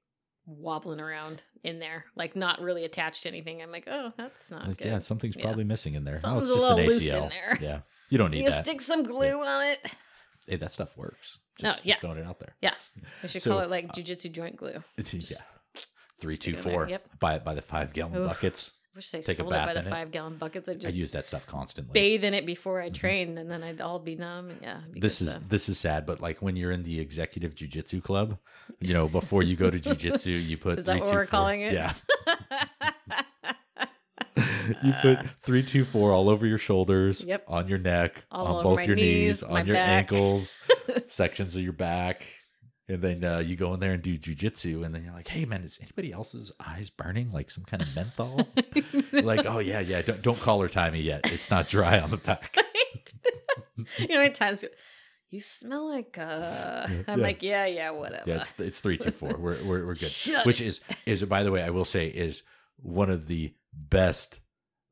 wobbling around in there, like not really attached to anything. I'm like, oh, that's not Like, good. yeah, something's Yeah. probably missing in there. Something's oh, a it's just an little loose in there. Yeah, you don't need you that. stick some glue on it. hey, that stuff works. Just, yeah. just throwing it out there. Yeah, we should So, call it like uh, jujitsu joint glue. yeah, three, two, four. two, stick it in there. four. Yep. Buy it by the five gallon Oof. buckets. I wish they take a sold it by the five gallon buckets. I just I use that stuff constantly. bathe in it before I Mhm. train, and then I'd all be numb. Yeah, be this is stuff. this is sad, but like when you're in the executive jujitsu club, you know, before you go to jujitsu, you put Is that three, what two, we're four- calling it? Yeah, you put three, two, four all over your shoulders, Yep. on your neck, All on both your knees, knees, on your back. ankles, sections of your back, and then uh, you go in there and do jujitsu, and then you're like, "Hey, man, is anybody else's eyes burning like some kind of menthol?" like, "Oh yeah, yeah, don't don't call her timey yet. It's not dry on the back." you know, at times you smell like uh I'm Yeah. like, yeah, yeah, whatever. Yeah, it's it's three two four. We're we're, we're good. Shut Which is is by the way, I will say is one of the best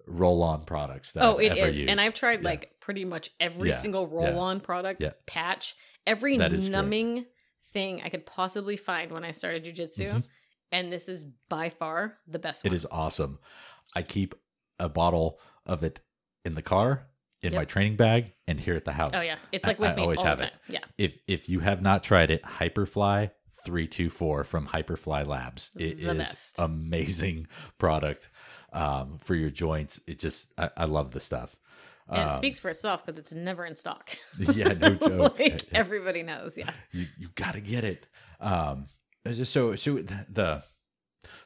roll on products that oh, I've it ever is. used. And I've tried Yeah. like pretty much every single roll on product, patch, every That is correct. numbing thing I could possibly find when I started jujitsu. Mhm. And this is by far the best it one. is awesome. I keep a bottle of it in the car, in Yep. my training bag, and here at the house. Oh yeah. It's like with I me always all have it. Yeah. If if you have not tried it, Hyperfly three two four from Hyperfly Labs. It is The best. amazing product um, for your joints. It just I, I love the stuff. And it Um, speaks for itself because it's never in stock. Yeah, no joke. like everybody knows. Yeah. you you got to get it. Um, so so the,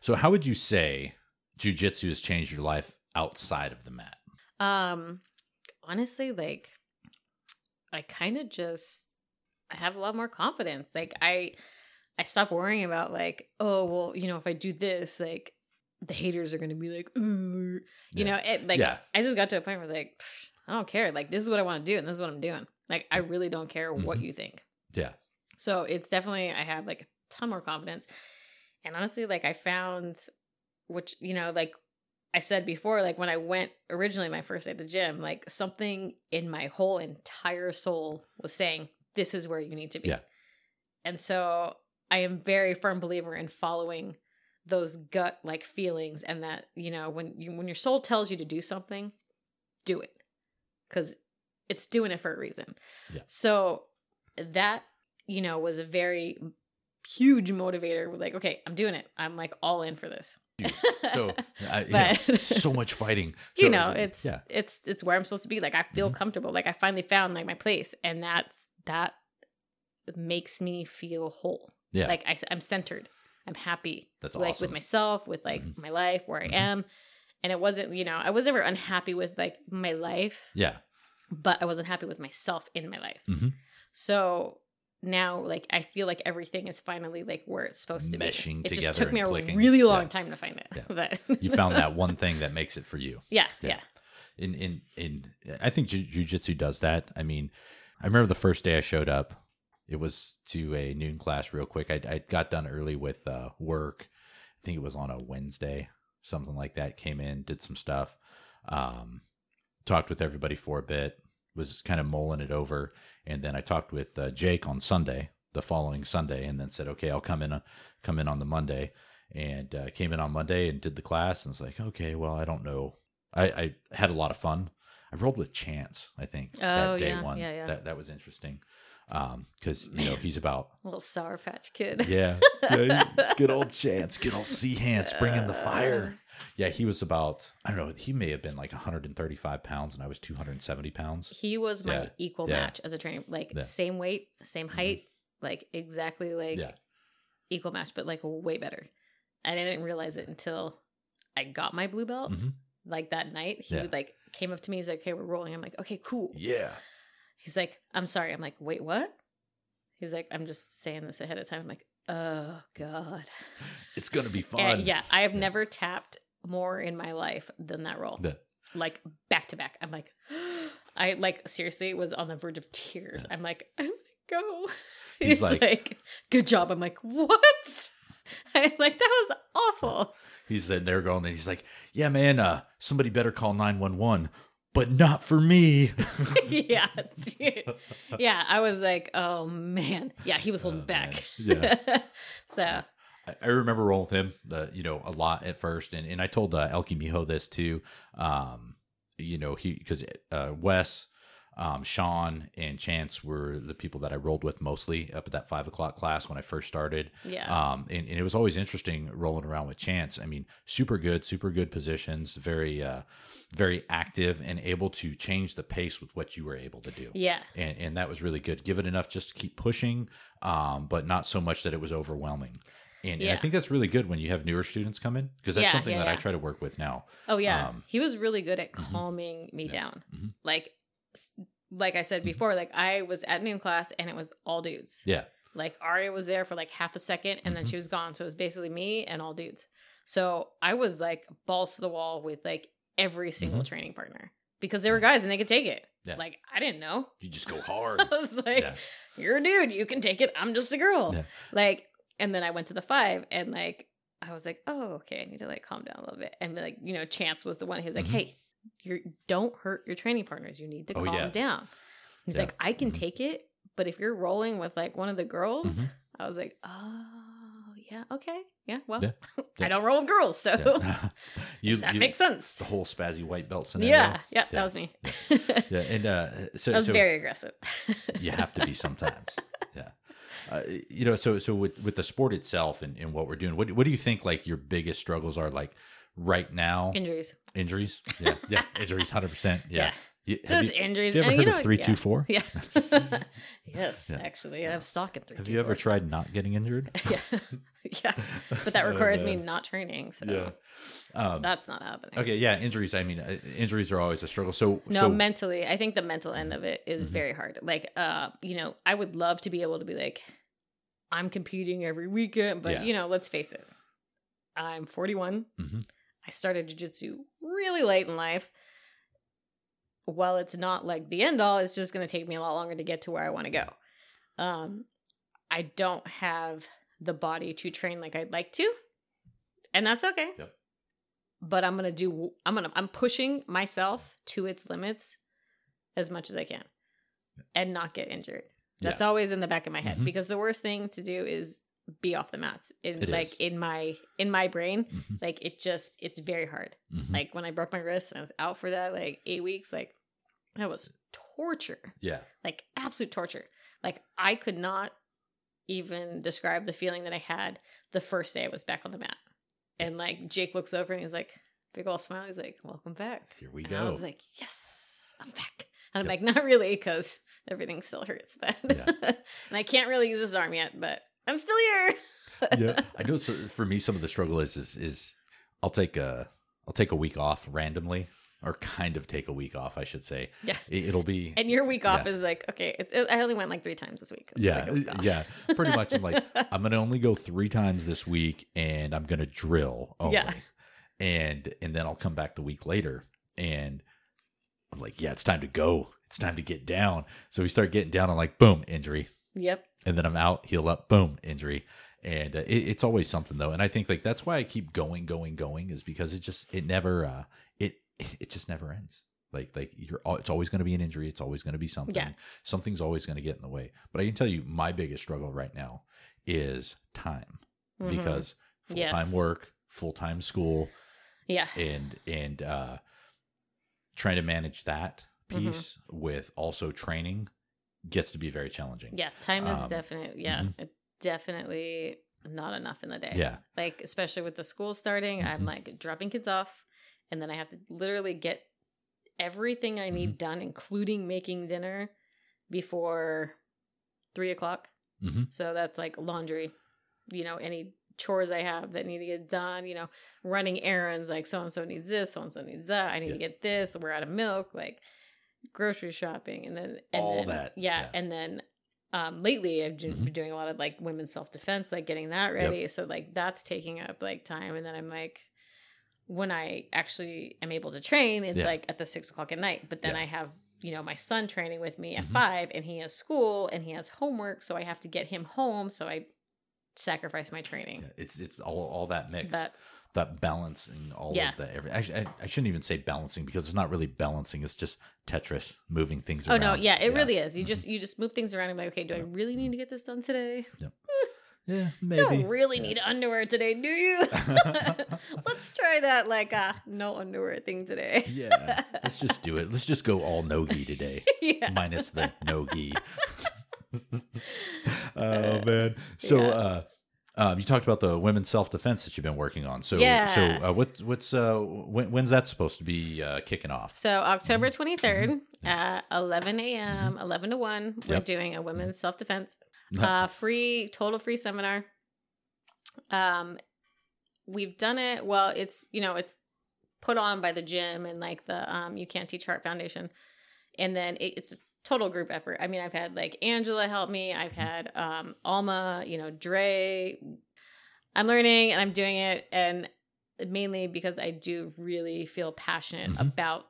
so how would you say jujitsu has changed your life outside of the mat? Um, honestly, like I kind of just I have a lot more confidence. Like I I stopped worrying about like, oh well, you know, if I do this, like the haters are gonna be like, ooh, you Yeah. know, it like Yeah. I just got to a point where like pff, I don't care. Like this is what I want to do, and this is what I'm doing. Like I really don't care what Mhm. you think. Yeah, So it's definitely I have like a ton more confidence. And honestly, like I found which, you know, like I said before, like when I went originally my first day at the gym, like something in my whole entire soul was saying, This is where you need to be. Yeah. And so I am very firm believer in following those gut like feelings and that, you know, when you when your soul tells you to do something, do it. Cause it's doing it for a reason. Yeah. So that you know was a very huge motivator like okay i'm doing it i'm like all in for this so I, But- so much fighting. you know it's yeah, it's it's where i'm supposed to be like i feel Mhm. comfortable like i finally found like my place and that's that makes me feel whole yeah. like I, i'm centered i'm happy That's like awesome. with myself with like Mhm. my life where i am and it wasn't you know i was never unhappy with like my life Yeah. but i wasn't happy with myself in my life Mhm. so now like i feel like everything is finally like where it's supposed to Meshing be it just took me a clicking. really long Yeah. time to find it Yeah. but You found that one thing that makes it for you. yeah Yeah. yeah in in in I think jiu- jujitsu does that. I mean, I remember the first day I showed up. It was to a noon class real quick. I I got done early with uh, work. I think it was on a Wednesday, something like that. Came in, did some stuff, um, talked with everybody for a bit. Was kind of mulling it over, and then I talked with uh, Jake on Sunday, the following Sunday, and then said, "Okay, I'll come in, uh, come in on the Monday." And uh, came in on Monday and did the class, and was like, "Okay, well, I don't know I, I had a lot of fun. I rolled with Chance, I think, Oh, that day yeah, one. yeah, yeah. That that was interesting. Um, because you know he's about little sour patch kid yeah, yeah good old Chance, good old C Hands bringing the fire. Yeah, he was about I don't know. He may have been like 135 pounds, and I was 270 pounds. he was my Yeah, equal yeah. match as a trainer like Yeah. same weight same height like exactly like Yeah. equal match but like way better i didn't realize it until i got my blue belt Mhm. like that night he Yeah. would like came up to me he's like okay we're rolling i'm like okay cool Yeah, he's like i'm sorry. I'm like wait what? He's like i'm just saying this ahead of time. I'm like oh god. It's gonna be fun. And yeah i have Yeah. never tapped more in my life than that roll. Yeah. like back to back. I'm like i like seriously was on the verge of tears. I'm like i'm gonna go. He's he's, like- like, good job. I'm like what? I'm like that was awful. He's sitting there going, and he's like, "Yeah, man, uh, somebody better call 911, but not for me." yeah dude. yeah i was like oh man yeah he was holding Oh, back. Yeah. so I- I remember rolling with him, the you know, a lot at first, and and I told uh, Elkie Miho this too. Um, you know, he because uh, Wes, um, Sean, and Chance were the people that I rolled with mostly up at that five o'clock class when I first started. yeah Um, and, and it was always interesting rolling around with Chance. I mean, super good, super good positions, very, uh, very active, and able to change the pace with what you were able to do yeah and and that was really good. Give it enough just to keep pushing, um, but not so much that it was overwhelming. And, and I think that's really good when you have newer students come in because that's Yeah, something yeah, that I try to work with now. Oh yeah, Um, he was really good at mhm. calming me Yeah. down. Mhm. Like, like I said Mhm. before, like I was at noon class and it was all dudes. Yeah, Like Aria was there for like half a second and then Mhm. she was gone, so it was basically me and all dudes. So I was like balls to the wall with like every single training partner because they were guys and they could take it. Mm-hmm. Yeah. Like I didn't know. you just go hard. I was like, yeah. you're a dude, you can take it. I'm just a girl. Yeah. Like, and then I went to the five and like I was like, oh, okay, I need to like calm down a little bit. And like, you know, Chance was the one who's like, Mhm. hey, you don't hurt your training partners. You need to Oh, calm yeah. down. He's Yeah. like, I can Mhm. take it, but if you're rolling with like one of the girls, Mhm. I was like, oh, yeah, okay, yeah. Well, Yeah. I don't roll with girls, so you, that you- makes sense. the whole spazzy white belt scenario. Yeah, yeah, Yeah. that was me. yeah, and uh, so, I was so very aggressive. you have to be sometimes. yeah. Uh, you know, so so with with the sport itself and, and what we're doing, what what do you think like your biggest struggles are like right now? injuries. Injuries? Yeah, yeah, injuries, hundred percent. Yeah, have Just you, injuries. have you ever and, heard you know, of three yeah. two four? Yeah. yes, Yeah. actually, I have stock in three. Have two, you ever four. tried not getting injured? yeah, yeah, but that Oh, requires me not training, so Yeah. Um, that's not happening. okay, yeah, injuries. I mean, uh, injuries are always a struggle. So No, so, mentally, I think the mental end of it is Mhm. very hard. Like, uh, you know, I would love to be able to be like, I'm competing every weekend, but Yeah. you know, let's face it, I'm 41. Mhm. I started jujitsu really late in life. While it's not like the end all, it's just going to take me a lot longer to get to where I want to go. Um, I don't have the body to train like I'd like to, and that's okay. Yep. But I'm gonna do. I'm gonna. I'm pushing myself to its limits as much as I can, and not get injured. That's always in the back of my head Mhm. because the worst thing to do is be off the mats. In It like is. in my in my brain, Mhm, like it just it's very hard. mhm. Like when I broke my wrist and I was out for that like eight weeks, like that was torture. yeah, Like absolute torture. Like I could not even describe the feeling that I had the first day I was back on the mat. And like Jake looks over and he's like, big old smile. He's like, "Welcome back." here we And go. I was like, "Yes, I'm back." And I'm Yep. like, "Not really, because everything still hurts but Yeah. and I can't really use this arm yet, but I'm still here." yeah, I know. So for me, some of the struggle is is is I'll take a I'll take a week off randomly, or kind of take a week off, I should say. Yeah. It, will be. And your week off Yeah. is like, okay, it's, it, I only went like three times this week. It's yeah, like week yeah, pretty much. I'm like, I'm gonna only go three times this week, and I'm gonna drill only, Yeah. and and then I'll come back the week later, and I'm like, yeah, it's time to go. It's time to get down. So we start getting down. I'm like, boom, injury, Yep. And then I'm out, heal up, boom, injury, and uh, it, it's always something though. And I think like that's why I keep going, going, going, is because it just it never uh it it just never ends. Like like you're it's always going to be an injury. It's always going to be something. Yeah. Something's always going to get in the way. But I can tell you, my biggest struggle right now is time Mhm. because full Yes. time work, full time school, yeah. and and uh trying to manage that Mhm. piece with also training gets to be very challenging. Yeah. Time is Um, definitely, yeah, mhm. definitely not enough in the day. Yeah. Like, especially with the school starting, I'm Mhm. like dropping kids off and then I have to literally get everything I need Mm-hmm. done, including making dinner before three o'clock. hmm So that's like laundry, you know, any chores I have that need to get done, you know, running errands, like so and so needs this, so and so needs that. I need Yeah. to get this. We're out of milk, like grocery shopping, and then and All then- that, yeah, yeah. and then um lately I've been Mhm. doing a lot of like women's self defense, like getting that ready. So like that's taking up like time, and then I'm like. When I actually am able to train, it's Yeah. like at the six o'clock at night. But then Yeah. I have, you know, my son training with me at Mhm. five, and he has school and he has homework, so I have to get him home. So I sacrifice my training. It's it's all all that mix. But that balancing all Yeah. of that every actually I, I shouldn't even say balancing because it's not really balancing it's just tetris moving things around. oh around no, yeah, it really is. You Mhm. just you just move things around and be like, okay, do I really need to get this done today? yeah You maybe don't really Yeah. need underwear today, do you? Let's try that like uh no underwear thing today. yeah let's just do it let's just go all no-gi today yeah. minus the no-gi oh man so Yeah. uh um, you talked about the women's self-defense that you've been working on so Yeah. so uh, what what's uh when, when's that supposed to be uh kicking off So October Mm-hmm. 23rd at 11 a.m., 11 to 1, we're Yep. doing a women's self-defense, uh, free, total free seminar. Um, we've done it. Well, it's, you know, it's put on by the gym and like the, um, You Can't Teach Heart Foundation. And then it, it's total group effort. I mean, I've had like Angela help me. I've Mm-hmm. had, um, Alma, you know, Dre, I'm learning and I'm doing it. And mainly because I do really feel passionate Mhm. about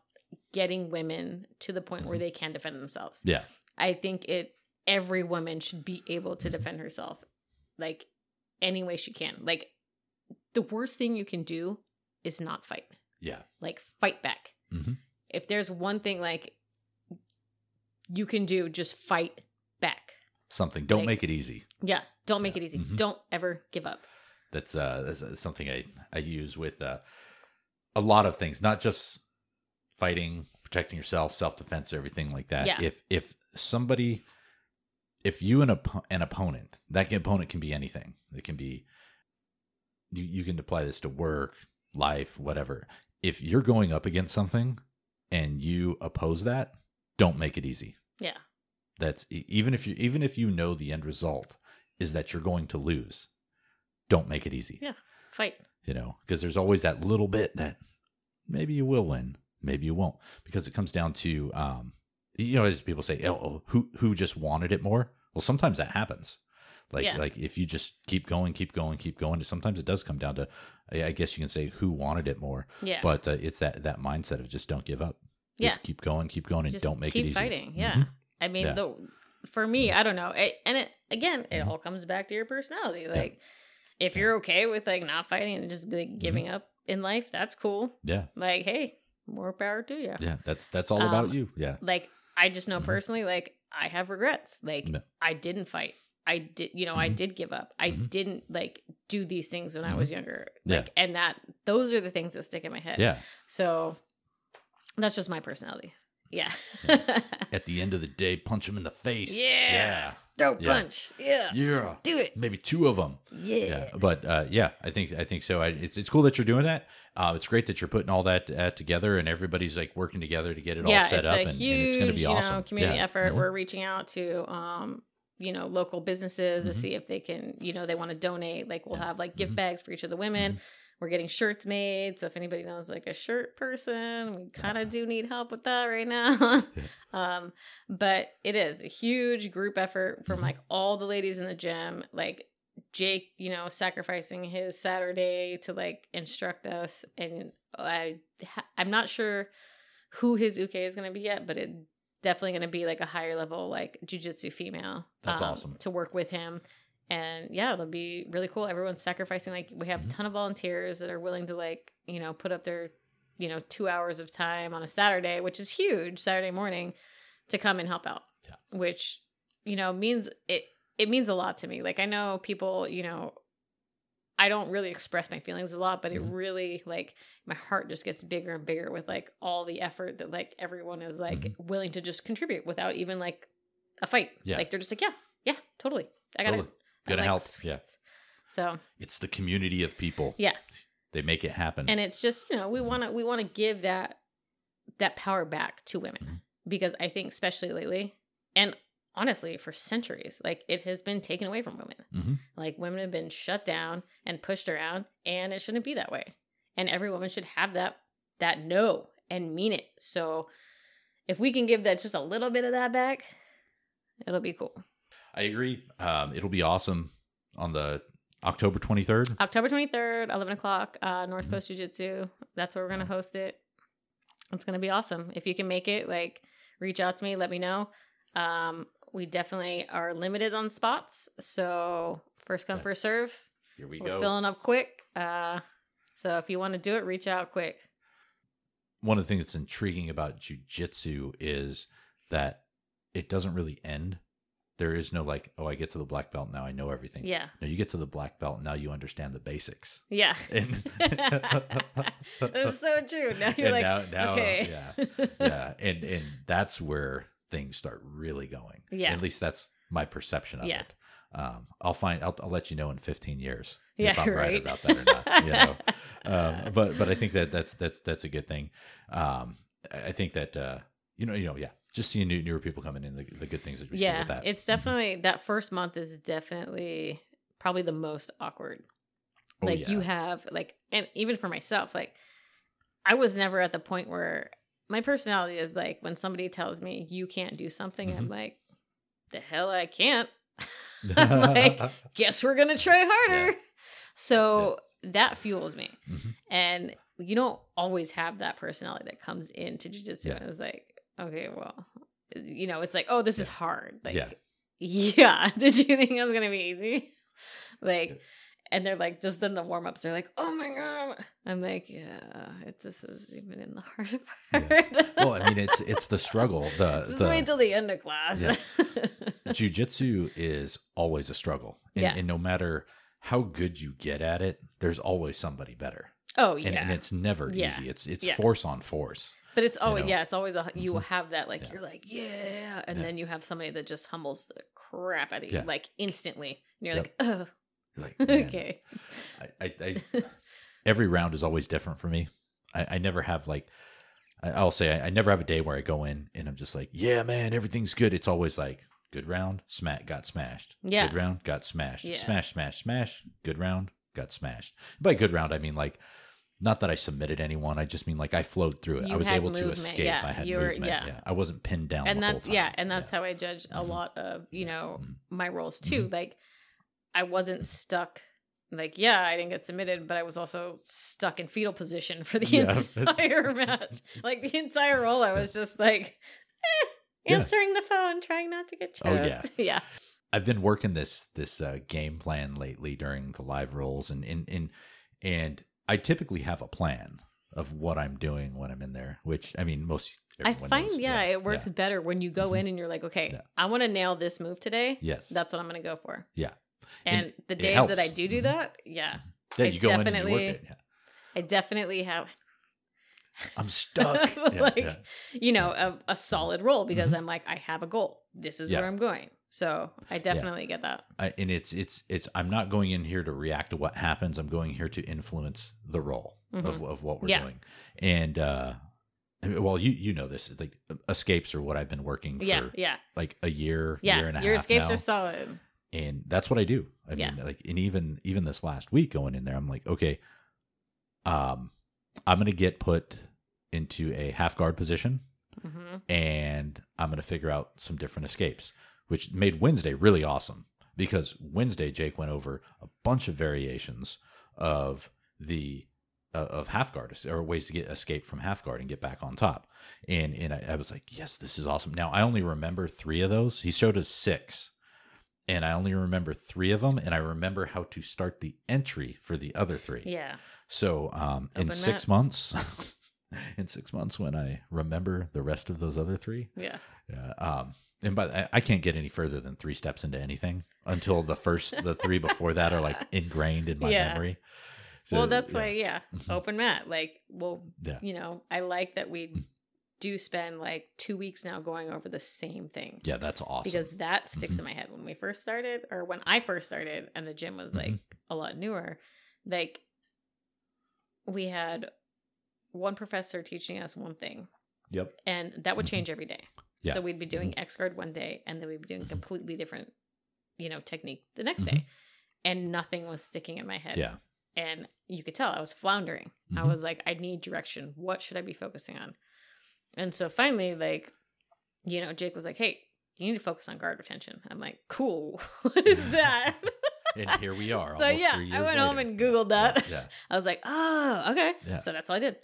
getting women to the point where Mhm. they can defend themselves. yeah I think it every woman should be able Mm-hmm. to defend herself like any way she can. Like the worst thing you can do is not fight. yeah Like fight back. Mhm. If there's one thing like you can do, just fight back. something don't Like- make it easy Yeah, don't make it easy. Mhm. Don't ever give up. that's uh that's uh, something i i use with uh a lot of things not just fighting protecting yourself self-defense everything like that Yeah. if if somebody if you and a, an opponent that opponent can be anything it can be you, you can apply this to work life whatever if you're going up against something and you oppose that don't make it easy Yeah. that's even if you even if you know the end result is that you're going to lose don't make it easy Yeah. Fight. you know because there's always that little bit that maybe you will win maybe you won't because it comes down to um you know as people say oh, oh, who who just wanted it more well sometimes that happens like Yeah. like if you just keep going keep going keep going sometimes it does come down to i I guess you can say who wanted it more Yeah. but uh, it's that that mindset of just don't give up Yeah. just keep going keep going and Just don't make keep it easy fighting. Yeah. Mhm. I mean, Yeah. the for me, I don't know. It, and it again, it Mhm. all comes back to your personality. Like, if you're okay with like not fighting and just Mm-hmm. like giving up in life, that's cool. yeah Like, hey, more power to you. yeah that's that's all Um, about you yeah Like, I just know Mhm. personally, like, I have regrets. Like, No. I didn't fight. I did, you know, I Mhm. did give up. I Mhm. didn't like do these things when I Mhm. was younger. Yeah. Like, and that those are the things that stick in my head. yeah So that's just my personality. Yeah. at the end of the day punch him in the face Yeah. Throw Yeah. punch. Yeah. yeah yeah Do it. maybe two of them Yeah. yeah but uh, yeah i think i think so I, it's, it's cool that you're doing that uh, it's great that you're putting all that uh, together and everybody's like working together to get it all set it's up a and, and huge, it's going to be you awesome know, community Yeah. effort. Mhm. We're reaching out to, um, you know, local businesses Mhm. to see if they can, you know, they want to donate. Like we'll Yeah. have like gift Mhm. bags for each of the women. We're getting shirts made. So if anybody knows like a shirt person, we kind of do need help with that right now. um, but it is a huge group effort from Mhm. like all the ladies in the gym. Like Jake, you know, sacrificing his Saturday to like instruct us, and I I'm not sure who his uke is going to be yet, but it definitely going to be like a higher level like jujitsu female. That's awesome. to work with him. And yeah, it'll be really cool. Everyone's sacrificing. Like we have Mhm. a ton of volunteers that are willing to like you know put up their you know two hours of time on a Saturday, which is huge Saturday morning, to come and help out. Yeah. Which you know means it it means a lot to me. Like I know people, you know, I don't really express my feelings a lot, but it Mhm. really like my heart just gets bigger and bigger with like all the effort that like everyone is like Mm-hmm. willing to just contribute without even like a fight. Yeah. Like they're just like, yeah, yeah, totally. I got Totally. it. Gonna like, help. "Sweet." Yeah. So It's the community of people. yeah, They make it happen. and it's just you know we Mhm. want to we want to give that that power back to women Mhm. because I think especially lately and honestly for centuries like it has been taken away from women. hmm Like women have been shut down and pushed around, and it shouldn't be that way. And every woman should have that that no and mean it. So if we can give that just a little bit of that back, it'll be cool. I agree. Um, it'll be awesome on the October 23rd. October twenty third, eleven o'clock, uh, North Mhm. Coast Jiu Jitsu. That's where we're gonna host it. It's gonna be awesome. If you can make it, like reach out to me, let me know. Um, we definitely are limited on spots, so first come, Yeah. first serve. Here we We're go. filling up quick. Uh, so if you want to do it, reach out quick. One of the things that's intriguing about jujitsu is that it doesn't really end. There is no like, oh, I get to the black belt now, I know everything. Yeah, No, you get to the black belt now, you understand the basics. yeah. And That's so true. Now you're And like, now- now, okay, yeah, yeah, and and that's where things start really going. Yeah. at least that's my perception of Yeah. it. Um, I'll find. I'll, I'll let you know in 15 years Yeah, if I'm right. right. about that or not. You know, um, but but I think that that's that's that's a good thing. Um, I I think that uh, you know you know yeah, just seeing new newer people coming in, the, the good things that we see yeah, with that. it's definitely that first month is definitely probably the most awkward. Oh, like yeah. you have like, and even for myself, like I was never at the point where my personality is like when somebody tells me you can't do something, I'm Mhm. like, the hell I can't. I'm like, guess we're gonna try harder. Yeah. So that fuels me. Mhm. And you don't always have that personality that comes into jujitsu Yeah. and it's like, okay, well, you know, it's like, oh, this is hard. Like, Yeah. yeah. Did you think it was gonna be easy? Like, and they're like, just in the warm ups, they're like, oh my god. I'm like, yeah, it, this is even in the hard part. Yeah. well, I mean, it's it's the struggle. The Just the wait till the end of class. Yeah. jujitsu is always a struggle, and, Yeah. and no matter how good you get at it, there's always somebody better, oh yeah. and, and it's never Yeah. easy. It's it's Yeah. force on force. But it's always know? yeah, it's always a you Mhm. have that like Yeah. you're like yeah, and Yeah. then you have somebody that just humbles the crap out of you Yeah. like instantly. And you're Yep. like, oh, Like okay, I, I, I every round is always different for me. I, I never have like I, I'll say I, I never have a day where I go in and I'm just like, yeah, man, everything's good. It's always like good round, smack, got smashed. Yeah. Good round, got smashed. Yeah. Smash, smash, smash. Good round, got smashed. By good round, I mean like not that I submitted anyone. I just mean like I flowed through it. You I was able to escape. yeah. I had You were- movement. yeah. Yeah. I wasn't pinned down. and that's yeah, and that's how I judge a Mhm. lot of you know Mhm. my rolls Mm-hmm. too. Like I wasn't stuck. Like yeah, I didn't get submitted, but I was also stuck in fetal position for the Yeah. entire match. Like the entire roll, I was just like eh, Yeah. answering the phone, trying not to get choked. Oh, yeah. yeah. I've been working this this uh, game plan lately during the live rolls, and and and and I typically have a plan of what I'm doing when I'm in there. Which I mean, most I find, knows. yeah, it works yeah. better when you go Mhm. in and you're like, okay, Yeah. I want to nail this move today. Yes, That's what I'm going to go for. Yeah. And, And the days that I do do Mhm. that, yeah, yeah. I You go in and you work definitely- it. Yeah. I definitely have I'm stuck. Like, yeah. you know, a, a solid roll because I'm like, I have a goal. This is Yeah. where I'm going. So I definitely get that. I, and it's it's it's. I'm not going in here to react to what happens. I'm going here to influence the roll of of what we're Mm-hmm. Yeah. doing. And uh, well, you you know this like escapes are what I've been working for Yeah, yeah, like a year, yeah. year and a Your half Your escapes now. are solid. and that's what I do. I Yeah. mean, like, and even even this last week going in there, I'm like, okay, um, I'm going to get put into a half guard position hmm and I'm going to figure out some different escapes, which made Wednesday really awesome because Wednesday Jake went over a bunch of variations of the uh, of half guard or ways to get escape from half guard and get back on top. And and I, I was like, yes, this is awesome. Now I only remember three of those. He showed us six. And I only remember three of them, and I remember how to start the entry for the other three. Yeah. So, um, in six months, in six months, when I remember the rest of those other three, Yeah. yeah. Um, and but I, I can't get any further than three steps into anything until the first, the three before that are like ingrained in my Yeah. memory. So, well, that's yeah. why, yeah, Mhm. open mat. Like, well, Yeah. you know, I like that Mm. we do spend like two weeks now going over the same thing. Yeah, that's awesome. Because that sticks Mhm. in my head. When we first started, or when I first started, and the gym was like Mhm. a lot newer, like we had one professor teaching us one thing, yep. and that would Mhm. change every day. Yeah. So we'd be doing X guard one day, and then we'd be doing completely different, you know, technique the next day, and nothing was sticking in my head. Yeah. and you could tell I was floundering. I Mhm. was like, I need direction. What should I be focusing on? And so finally, like, you know, Jake was like, Hey, you need to focus on guard retention. I'm like, Cool. what is that? And here we are. so yeah, I went home and Googled that. Yeah. I was like, oh, okay. Yeah. So that's all I did.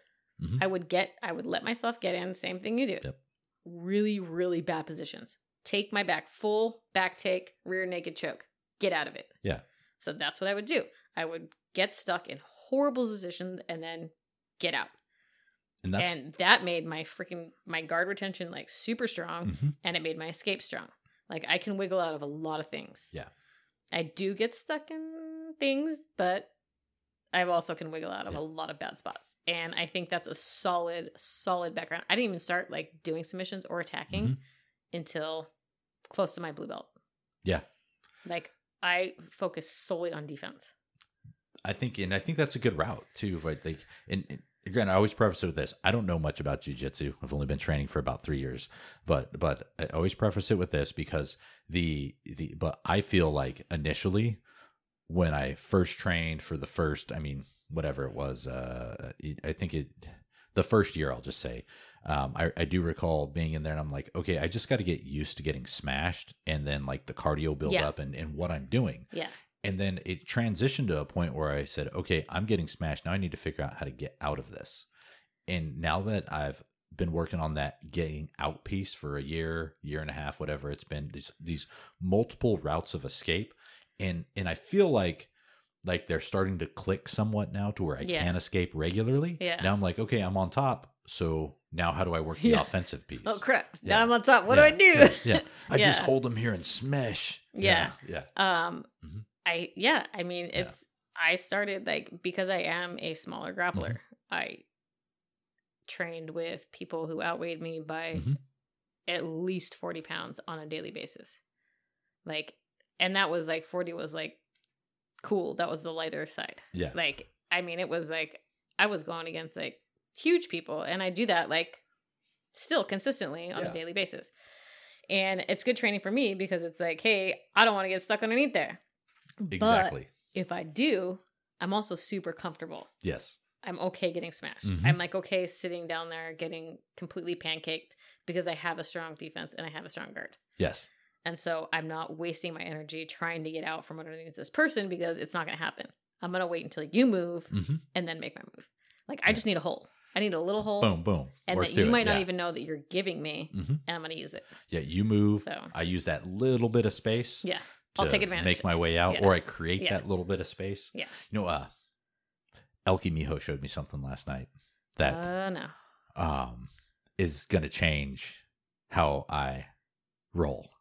Mhm. I would get, I would let myself get in, same thing you do. Yep. Really, really bad positions. Take my back, full back take, rear naked choke. Get out of it. Yeah. So that's what I would do. I would get stuck in horrible positions and then get out. And that's and that made my freaking my guard retention like super strong Mhm. and it made my escape strong. Like I can wiggle out of a lot of things. Yeah. I do get stuck in things, but I also can wiggle out of Yeah. a lot of bad spots. And I think that's a solid, solid background. I didn't even start like doing submissions or attacking Mhm. until close to my blue belt. Yeah. Like I focus solely on defense. I think, and I think that's a good route too. Right? Like, and, and again, I always preface it with this: I don't know much about jujitsu. I've only been training for about three years, but but I always preface it with this because the the but I feel like initially when I first trained for the first, I mean, whatever it was, uh, it- I think it the first year. I'll just say. Um, I, I do recall being in there and I'm like, okay, I just got to get used to getting smashed and then like the cardio build Yeah. up and, and what I'm doing. Yeah. And then it transitioned to a point where I said, okay, I'm getting smashed. Now I need to figure out how to get out of this. And now that I've been working on that getting out piece for a year, year and a half, whatever it's been, these these multiple routes of escape. And and I feel like like they're starting to click somewhat now to where I Yeah. can escape regularly. Yeah. Now I'm like, okay, I'm on top. So now how do I work the Yeah. offensive piece? Oh crap. Yeah. Now I'm on top. What do I do? Yeah. I just hold them here and smash. Yeah. Yeah. Um, Mhm. I yeah, I mean it's I started like because I am a smaller grappler. Mm-hmm. I trained with people who outweighed me by Mhm. at least forty pounds on a daily basis. Like, and that was like forty was like cool. That was the lighter side. Yeah. Like, I mean, it was like I was going against like huge people, and I do that like still consistently on Yeah. a daily basis. And it's good training for me because it's like, hey, I don't want to get stuck underneath there. But Exactly. if I do, I'm also super comfortable. yes. I'm okay getting smashed. Mhm. I'm like okay sitting down there getting completely pancaked because I have a strong defense and I have a strong guard. Yes. And so I'm not wasting my energy trying to get out from underneath this person because it's not going to happen. I'm going to wait until you move hmm and then make my move. Like I just need a hole. I need a little hole Boom, boom. and Work that you it. might not Yeah. even know that you're giving me Mhm. and I'm going to use it. Yeah, you move. So, I use that little bit of space. yeah. I'll take advantage. Make my way out, Yeah. or I create Yeah. that little bit of space. Yeah. You know, uh, Elkie Miho showed me something last night that Uh no. um is going to change how I roll.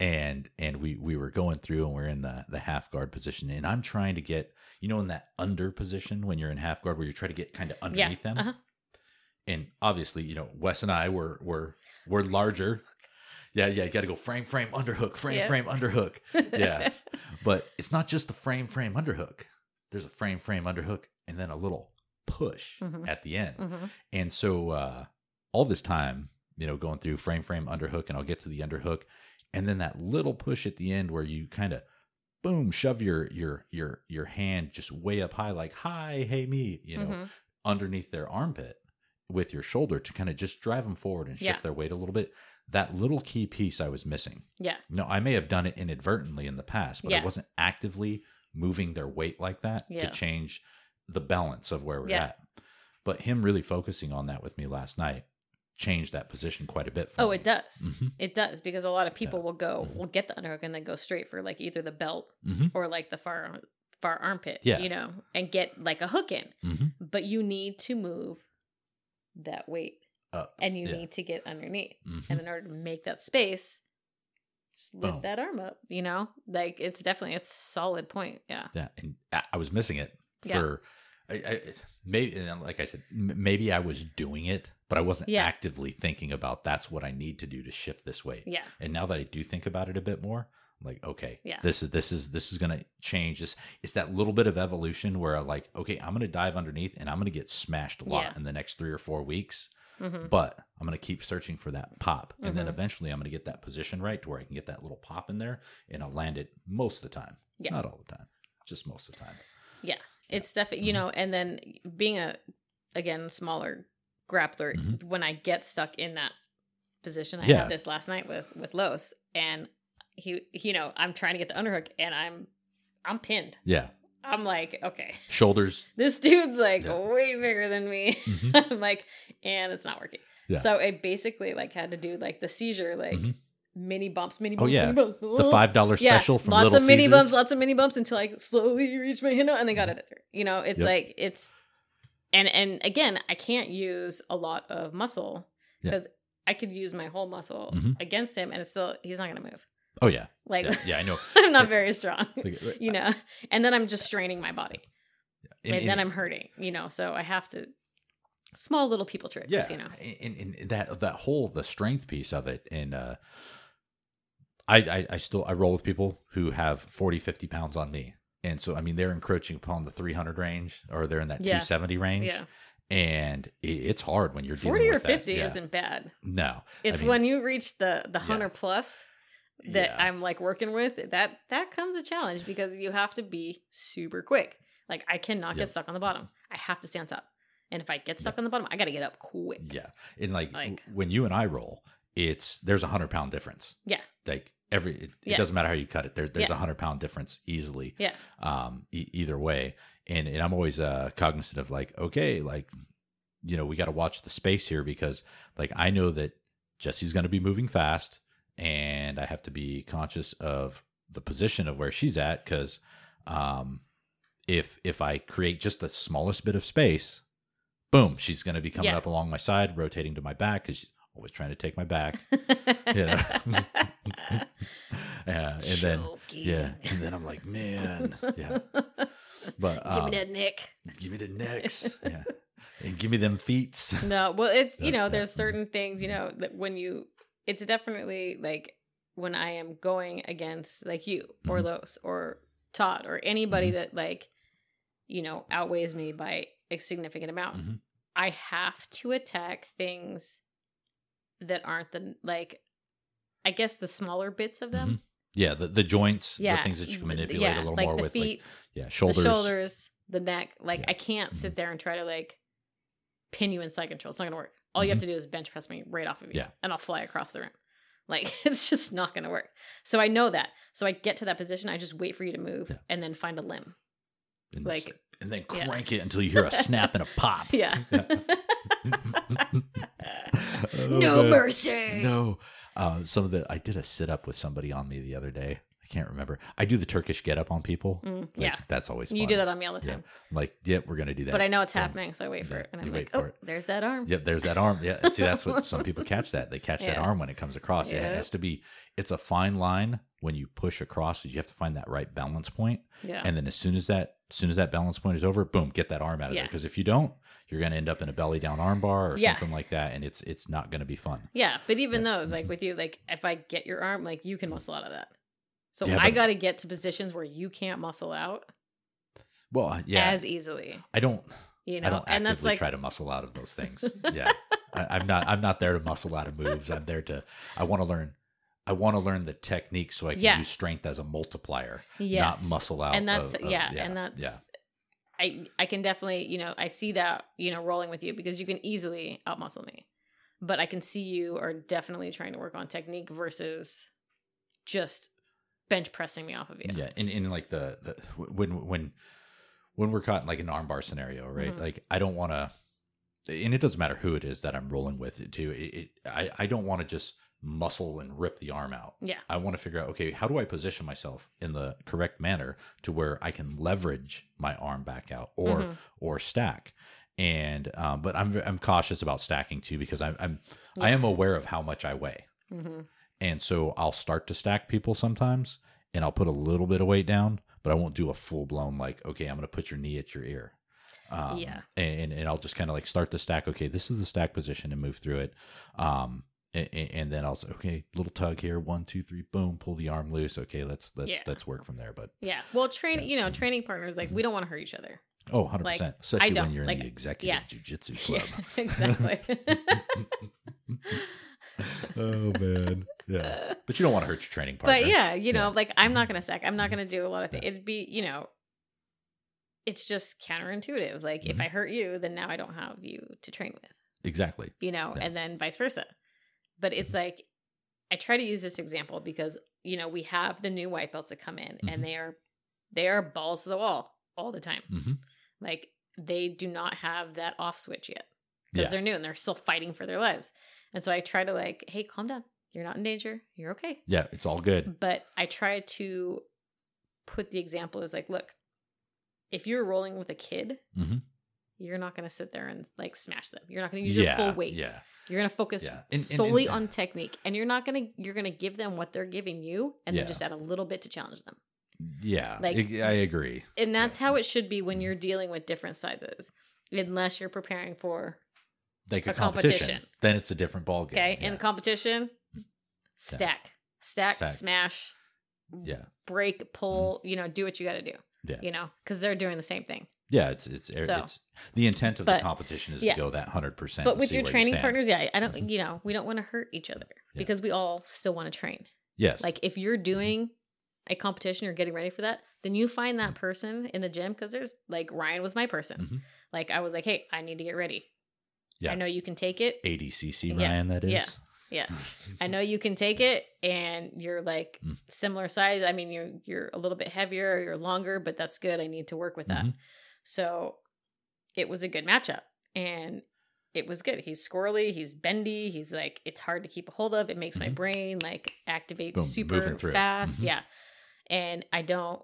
And and we we were going through and we're in the the half guard position and I'm trying to get you know in that under position when you're in half guard where you try to get kind of underneath them. Uh-huh. And obviously, you know, Wes and I were were were larger. Yeah, yeah, you got to go frame frame underhook, frame Yeah. frame underhook. Yeah. But it's not just the frame frame underhook. There's a frame frame underhook and then a little push Mhm. at the end. Mhm. And so uh, all this time, you know, going through frame, frame, underhook, and I'll get to the underhook, and then that little push at the end where you kind of boom, shove your your your your hand just way up high, like hi, hey me, you know, Mhm. underneath their armpit with your shoulder to kind of just drive them forward and shift Yeah. their weight a little bit. That little key piece I was missing. Yeah. No, I may have done it inadvertently in the past, but I wasn't actively moving their weight like that Yeah. to change the balance of where we're Yeah. at. But him really focusing on that with me last night changed that position quite a bit for Oh, me. it does. Mhm. It does because a lot of people will go, Mhm. will get the underhook and then go straight for like either the belt Mhm. or like the far far armpit. Yeah. You know, and get like a hook in. Mhm. But you need to move that weight Up. and you yeah. need to get underneath. And in order to make that space, just lift Boom. that arm up, you know? Like it's definitely it's a solid point. Yeah. Yeah, and I was missing it Yeah. for I, I, maybe, like I said, m- maybe I was doing it, but I wasn't Yeah. actively thinking about that's what I need to do to shift this weight. Yeah. And now that I do think about it a bit more, I'm like, okay, Yeah. this is this is this is gonna change. This it's that little bit of evolution where I like, okay, I'm gonna dive underneath and I'm gonna get smashed a lot Yeah. in the next three or four weeks. hmm But I'm gonna keep searching for that pop, and then Mhm. eventually I'm gonna get that position right to where I can get that little pop in there, and I'll land it most of the time. Yeah. Not all the time, just most of the time. It's definitely, Mm-hmm. you know, and then being a, again, smaller grappler, Mhm. when I get stuck in that position, I Yeah. had this last night with, with Los and he, you know, I'm trying to get the underhook and I'm, I'm pinned. Yeah, I'm like, okay, shoulders. this dude's like Yeah. way bigger than me. Mhm. I'm like, and it's not working. Yeah. So I basically like had to do like the seizure, like Mhm. Mini bumps, mini bumps. Oh, bumps, yeah. mini bumps. The five dollar Yeah, special from lots Little of mini Caesars. bumps, lots of mini bumps until I slowly reach my hand out and then got it through. You know, it's Yep. like it's and and again, I can't use a lot of muscle Yeah. because I could use my whole muscle Mhm. against him and it's still he's not gonna move. Oh yeah, Like yeah, yeah, I know. I'm not very strong. You know. And then I'm just straining my body. and- and, then I'm hurting, you know, so I have to small little people tricks, yeah, you know. and, and, and that that whole the strength piece of it, and uh, I, I I still I roll with people who have 40, 50 pounds on me, and so I mean they're encroaching upon the three hundred range, or they're in that Yeah. two seventy range, Yeah. and it, it's hard when you're dealing 40 or with that. 50 Yeah. isn't bad. no, It's mean, when you reach the the Yeah. 100 plus that. I'm like working with, that that comes a challenge because you have to be super quick. Like I cannot get stuck on the bottom. I have to stand top. And if I get stuck on the bottom, I got to get up quick. Yeah, and like, Like- when you and I roll, it's there's a hundred pound difference. Yeah. like every it, it doesn't matter how you cut it. There, there's a Yeah. hundred pound difference easily. Yeah. Um, e- either way, and and I'm always uh cognizant of like, okay, like, you know, we got to watch the space here because like I know that Jesse's going to be moving fast, and I have to be conscious of the position of where she's at because, um, if if I create just the smallest bit of space, boom, she's going to be coming Yeah. up along my side, rotating to my back because she's always trying to take my back. Yeah. yeah, and then yeah, and then I'm like, man, yeah, but Give um, me that nick. give me the necks, yeah, and give me them feets. No, well, it's you know, there's certain things you know that when you, it's definitely like when I am going against like you or Mhm. Los or Todd or anybody Mhm. that like, you know, outweighs me by a significant amount. Mhm. I have to attack things that aren't the like, I guess the smaller bits of them. Mhm. Yeah, the the joints, Yeah, the things that you can manipulate yeah, a little like more the with, feet, like yeah, shoulders. the shoulders, the neck. Like Yeah. I can't sit Mhm. there and try to like pin you in side control. It's not gonna work. All you have to do is bench press me right off of you, Mm-hmm. Yeah. and I'll fly across the room. Like it's just not gonna work. So I know that. So I get to that position. I just wait for you to move Yeah. and then find a limb. and like- just- and then yeah. crank it until you hear a snap and a pop. Yeah. Oh, no man. mercy. No. Uh, some of the I did a sit up with somebody on me the other day. I can't remember. I do the Turkish get up on people. Mm, Like, yeah. that's always You do that on me all the Yeah. time. I'm like, yep, we're gonna do that. But I know it's happening, so I wait for Yeah, it. And I'm like, oh, it. there's that arm. Yep, there's that arm. Yeah, see, that's what some people catch that. They catch that arm when it comes across. Yeah, Yeah. It has to be. It's a fine line when you push across. You have to find that right balance point, Yeah. and then as soon as that, as soon as that balance point is over, boom, get that arm out of there. Because if you don't, you're gonna end up in a belly down arm bar or Yeah. something like that, and it's it's not gonna be fun. Yeah, but even Yeah. those, like mm-hmm. with you, like if I get your arm, like you can muscle out of that. So Yeah, I got to get to positions where you can't muscle out Well, uh, yeah, as easily, I don't. you I know, don't and that's like, try to muscle out of those things. Yeah, I, I'm not. I'm not there to muscle out of moves. I'm there to. I want to learn I want to learn the technique so I can Yeah. use strength as a multiplier, yes. not muscle out. and that's of- of- yeah, and that's yeah. I I can definitely you know I see that you know rolling with you because you can easily outmuscle me, but I can see you are definitely trying to work on technique versus just bench pressing me off of you. Yeah, in in like the, the when when when we're caught in like an armbar scenario, right? Mhm. Like I don't want to, and it doesn't matter who it is that I'm rolling with. It too. It, it I I don't want to just muscle and rip the arm out. Yeah. I want to figure out okay, how do I position myself in the correct manner to where I can leverage my arm back out or Mhm. or stack. And um, but I'm I'm cautious about stacking too because I'm I'm I am aware of how much I weigh. hmm And so I'll start to stack people sometimes and I'll put a little bit of weight down, but I won't do a full blown like, okay, I'm going to put your knee at your ear. Um, Yeah. And, and I'll just kind of like start the stack. Okay, this is the stack position and move through it. Um, and, and then I'll okay, little tug here, one, two, three, boom, pull the arm loose. Okay, let's let's Yeah. let's work from there. But Yeah. Well, train you know training partners like we don't want to hurt each other. oh, 100 Like, percent, especially when don't, you're like, in the executive yeah. jujitsu club. Yeah, exactly. oh man, yeah. But you don't want to hurt your training partner. but yeah, you know, Yeah. like I'm not gonna sack. I'm not gonna do a lot of things. It'd be, you know, it's just counterintuitive. Like if Mhm. I hurt you, then now I don't have you to train with. exactly. you know, Yeah. and then vice versa. But it's like I try to use this example because you know we have the new white belts that come in Mhm. and they are they are balls to the wall all the time. hmm Like they do not have that off switch yet because Yeah. they're new and they're still fighting for their lives. And so I try to like, hey, calm down. You're not in danger. You're okay. Yeah, it's all good. But I try to put the example as like, look, if you're rolling with a kid, hmm you're not going to sit there and like smash them. You're not going to use yeah, your full weight. Yeah. You're gonna focus Yeah. And- and- solely and- on technique, and you're not gonna you're gonna give them what they're giving you, and Yeah. then just add a little bit to challenge them. Yeah, Like- I agree. And that's how it should be when mm-hmm. you're dealing with different sizes, unless you're preparing for Like a, a competition, competition. then it's a different ball game. okay in competition. Stack, stack, Stack. smash, yeah, break, pull. Mm-hmm. You know, do what you got to do. Yeah. You know, because they're doing the same thing. Yeah. It's it's So- it's the intent of but- the competition is yeah. to go that hundred percent. But with your training stand. partners, yeah, I don't. Mhm. You know, we don't want to hurt each other Yeah. because we all still want to train. yes, Like if you're doing a competition, you're getting ready for that, then you find that person in the gym because there's like Ryan was my person. Mhm. Like I was like, hey, I need to get ready. Yeah. I know you can take it. ADCC Yeah, Ryan, that is. yeah. Yeah. I know you can take it and you're like Mm. similar size. I mean, you're you're a little bit heavier, you're longer, but that's good. I need to work with that. Mhm. So it was a good matchup and it was good. He's squirrely, he's bendy, he's like it's hard to keep a hold of. It makes my Mhm. brain like activate Boom, super fast. Mhm. Yeah. And I don't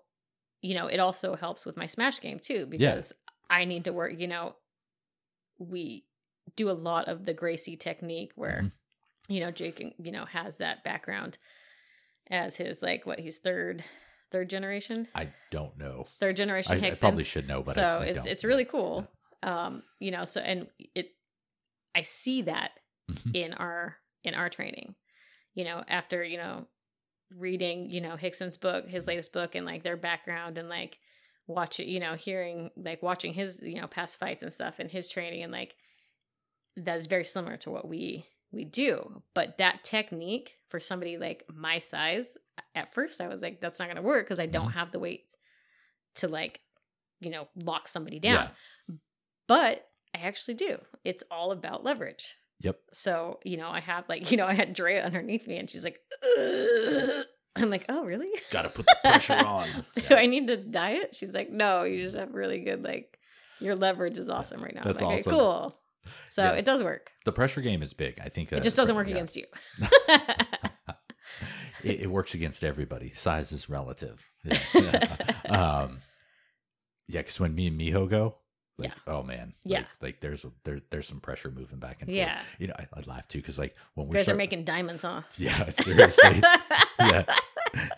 you know, it also helps with my smash game too because I need to work, you know, we do a lot of the Gracie technique where Mhm. you know, Jake, you know, has that background as his like what he's third third generation I don't know. third generation I, I probably should know, but so I, I it's don't. it's really cool. Um, you know, so and it I see that Mhm. in our in our training. You know, after, you know, reading, you know, Rickson's book, his latest book and like their background and like watching you know, hearing like watching his, you know, past fights and stuff and his training and like that's very similar to what we we do. But that technique for somebody like my size, at first I was like, that's not gonna work because I don't Mhm. have the weight to like, you know, lock somebody down. Yeah. But I actually do. It's all about leverage. Yep. So, you know, I have like, you know, I had Drea underneath me and she's like, "Ugh." I'm like, oh, really? Got to put the pressure on. Do Yeah. I need to diet? She's like, no, you just have really good, like, your leverage is awesome right now. That's like, awesome. okay, cool. So Yeah. it does work. The pressure game is big. I think It just doesn't work yeah. against you. it, it works against everybody. Size is relative. Yeah. um, yeah, because when me and Miho go, like, oh man, Yeah. like, like there's a, there, there's some pressure moving back and forth. yeah. you know, I, I laugh too because like when we guys start, are making diamonds, huh? yeah, seriously, yeah,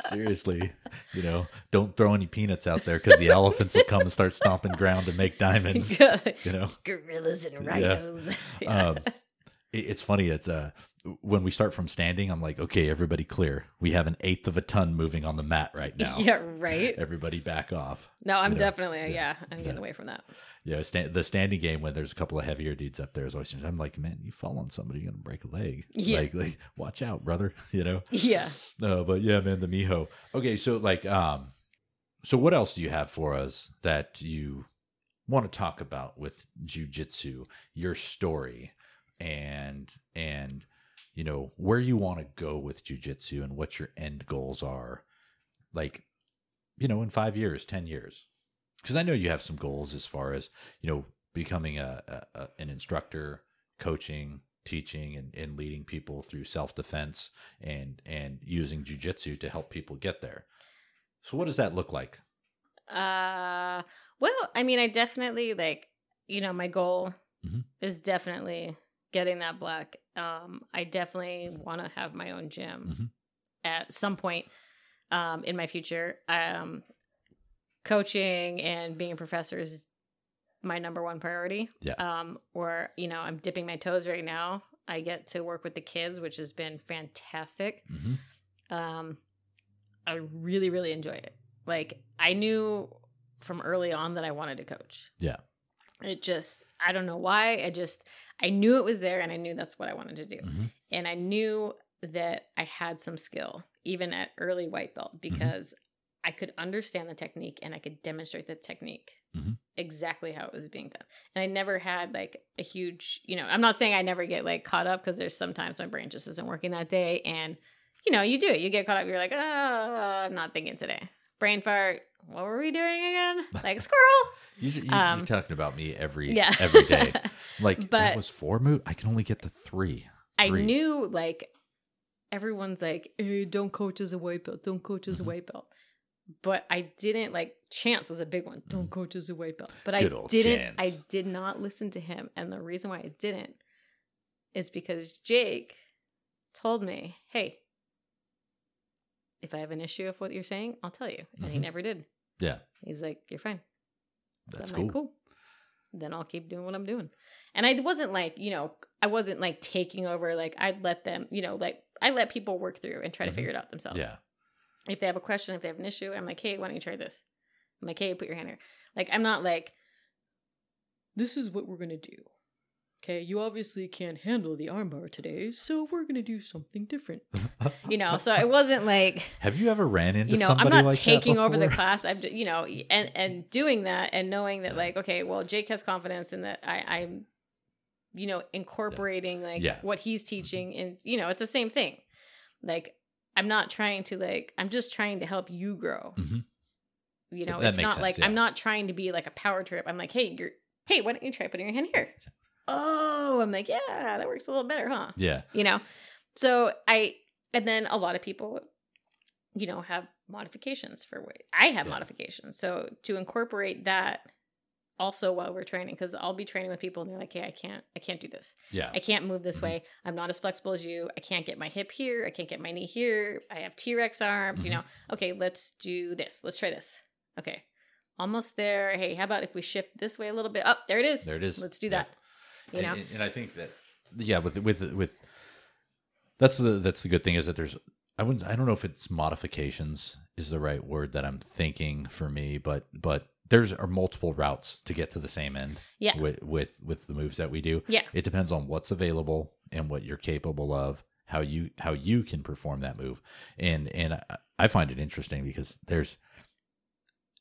seriously, you know, don't throw any peanuts out there because the elephants will come and start stomping ground to make diamonds. You know, Gorillas and rhinos. Yeah. Um, It's funny. It's uh when we start from standing, I'm like, okay, everybody clear. We have an eighth of a ton moving on the mat right now. Yeah, right. Everybody back off. No, I'm You know, definitely yeah, yeah. I'm getting away from that. Yeah, stand, the standing game when there's a couple of heavier dudes up there is always. I'm like, man, you fall on somebody, you're gonna break a leg. Yeah. Like, like, watch out, brother. You know. Yeah. No, but yeah, man, the Miho. Okay, so like, um, so what else do you have for us that you want to talk about with jujitsu? Your story, and and you know where you want to go with jujitsu and what your end goals are, like, you know, in five years, ten years, because I know you have some goals as far as you know becoming a, a, a an instructor, coaching, teaching, and, and leading people through self defense and and using jujitsu to help people get there. So, what does that look like? Uh, well, I mean, I definitely like, you know, my goal Mhm. is definitely getting that black. Um, I definitely want to have my own gym Mhm. at some point um in my future. Um coaching and being a professor is my number one priority. Yeah. Um or, you know, I'm dipping my toes right now. I get to work with the kids, which has been fantastic Mm-hmm. um i really really enjoy it like i knew from early on that i wanted to coach Yeah. it just i don't know why i just i knew it was there and i knew that's what i wanted to do. Mm-hmm. and i knew that i had some skill even at early white belt because i could understand the technique and i could demonstrate the technique Mhm. exactly how it was being done. And i never had like a huge you know i'm not saying i never get like caught up because there's sometimes my brain just isn't working that day and you know you do it. You get caught up you're like oh i'm not thinking today. Brain fart what were we doing again like squirrel You, you, Um, you're talking about me every yeah every day. Like But- that was four move. I can only get to three. I Three. knew like everyone's like, hey, don't coach as a white belt, don't coach as Mhm. a white belt. But I didn't like Chance was a big one. Don't Mhm. coach as a white belt. But Good I didn't I did not listen to him. And the reason why I didn't is because Jake told me, Hey, if I have an issue with what you're saying, I'll tell you. And he Mhm. never did. Yeah, He's like, You're fine. So that's I'm cool. like, cool. Then I'll keep doing what I'm doing. And I wasn't like, you know, I wasn't like taking over. Like I'd let them, you know, like I let people work through and try to Mhm. figure it out themselves. Yeah, If they have a question, if they have an issue, I'm like, hey, why don't you try this? I'm like, hey, put your hand here. Like I'm not like, this is what we're gonna do. Okay, you obviously can't handle the armbar today, so we're gonna do something different. You know, so it wasn't like Have you ever ran into you know, I'm not like taking over the class. I'm, you know, and and doing that and knowing that, like, okay, well, Jake has confidence in that I, I'm, you know, incorporating like Yeah. what he's teaching, and you know, it's the same thing. Like, I'm not trying to like, I'm just trying to help you grow. Mhm. You know, That it's not sense, like yeah. I'm not trying to be like a power trip. I'm like, hey, you're, hey, why don't you try putting your hand here? Oh, I'm like, yeah, that works a little better, huh? Yeah, you know? So i and then a lot of people you know have modifications for weight i have Yeah. modifications. So to incorporate that also while we're training because i'll be training with people and they're like hey i can't i can't do this. Yeah, i can't move this Mhm. way. I'm not as flexible as you. I can't get my hip here. I can't get my knee here. I have t-rex arms you Mhm. know? Okay let's do this. Let's try this. Okay. Almost there. Hey how about if we shift this way a little bit? Up there it is. There it is. let's do that you know and, and I think that yeah, with with with that's the that's the good thing is that there's I wouldn't I don't know if it's modifications is the right word that I'm thinking for me, but but there's are multiple routes to get to the same end. Yeah. With with with the moves that we do. Yeah. It depends on what's available and what you're capable of, how you how you can perform that move. And and I, I find it interesting because there's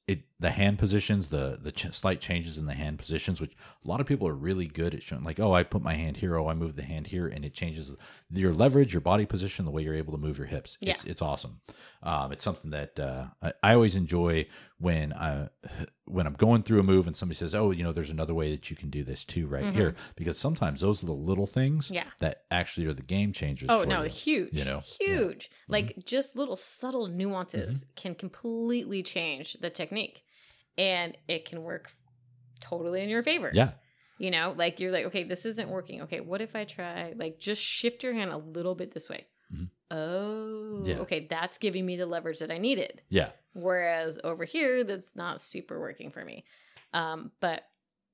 it the hand positions the the ch- slight changes in the hand positions which a lot of people are really good at showing like oh i put my hand here oh i move the hand here and it changes your leverage your body position the way you're able to move your hips Yeah. it's it's awesome um, it's something that uh, I, I always enjoy when i when i'm going through a move and somebody says oh you know there's another way that you can do this too right Mhm. here because sometimes those are the little things yeah that actually are the game changers Oh no, you. huge, you know? huge. Like just little subtle nuances can completely change the technique, and it can work totally in your favor. yeah you know, like you're like, okay, this isn't working. Okay, what if I try like just shift your hand a little bit this way? Mhm. Oh, Yeah. okay, that's giving me the leverage that I needed. yeah Whereas over here, that's not super working for me. Um, but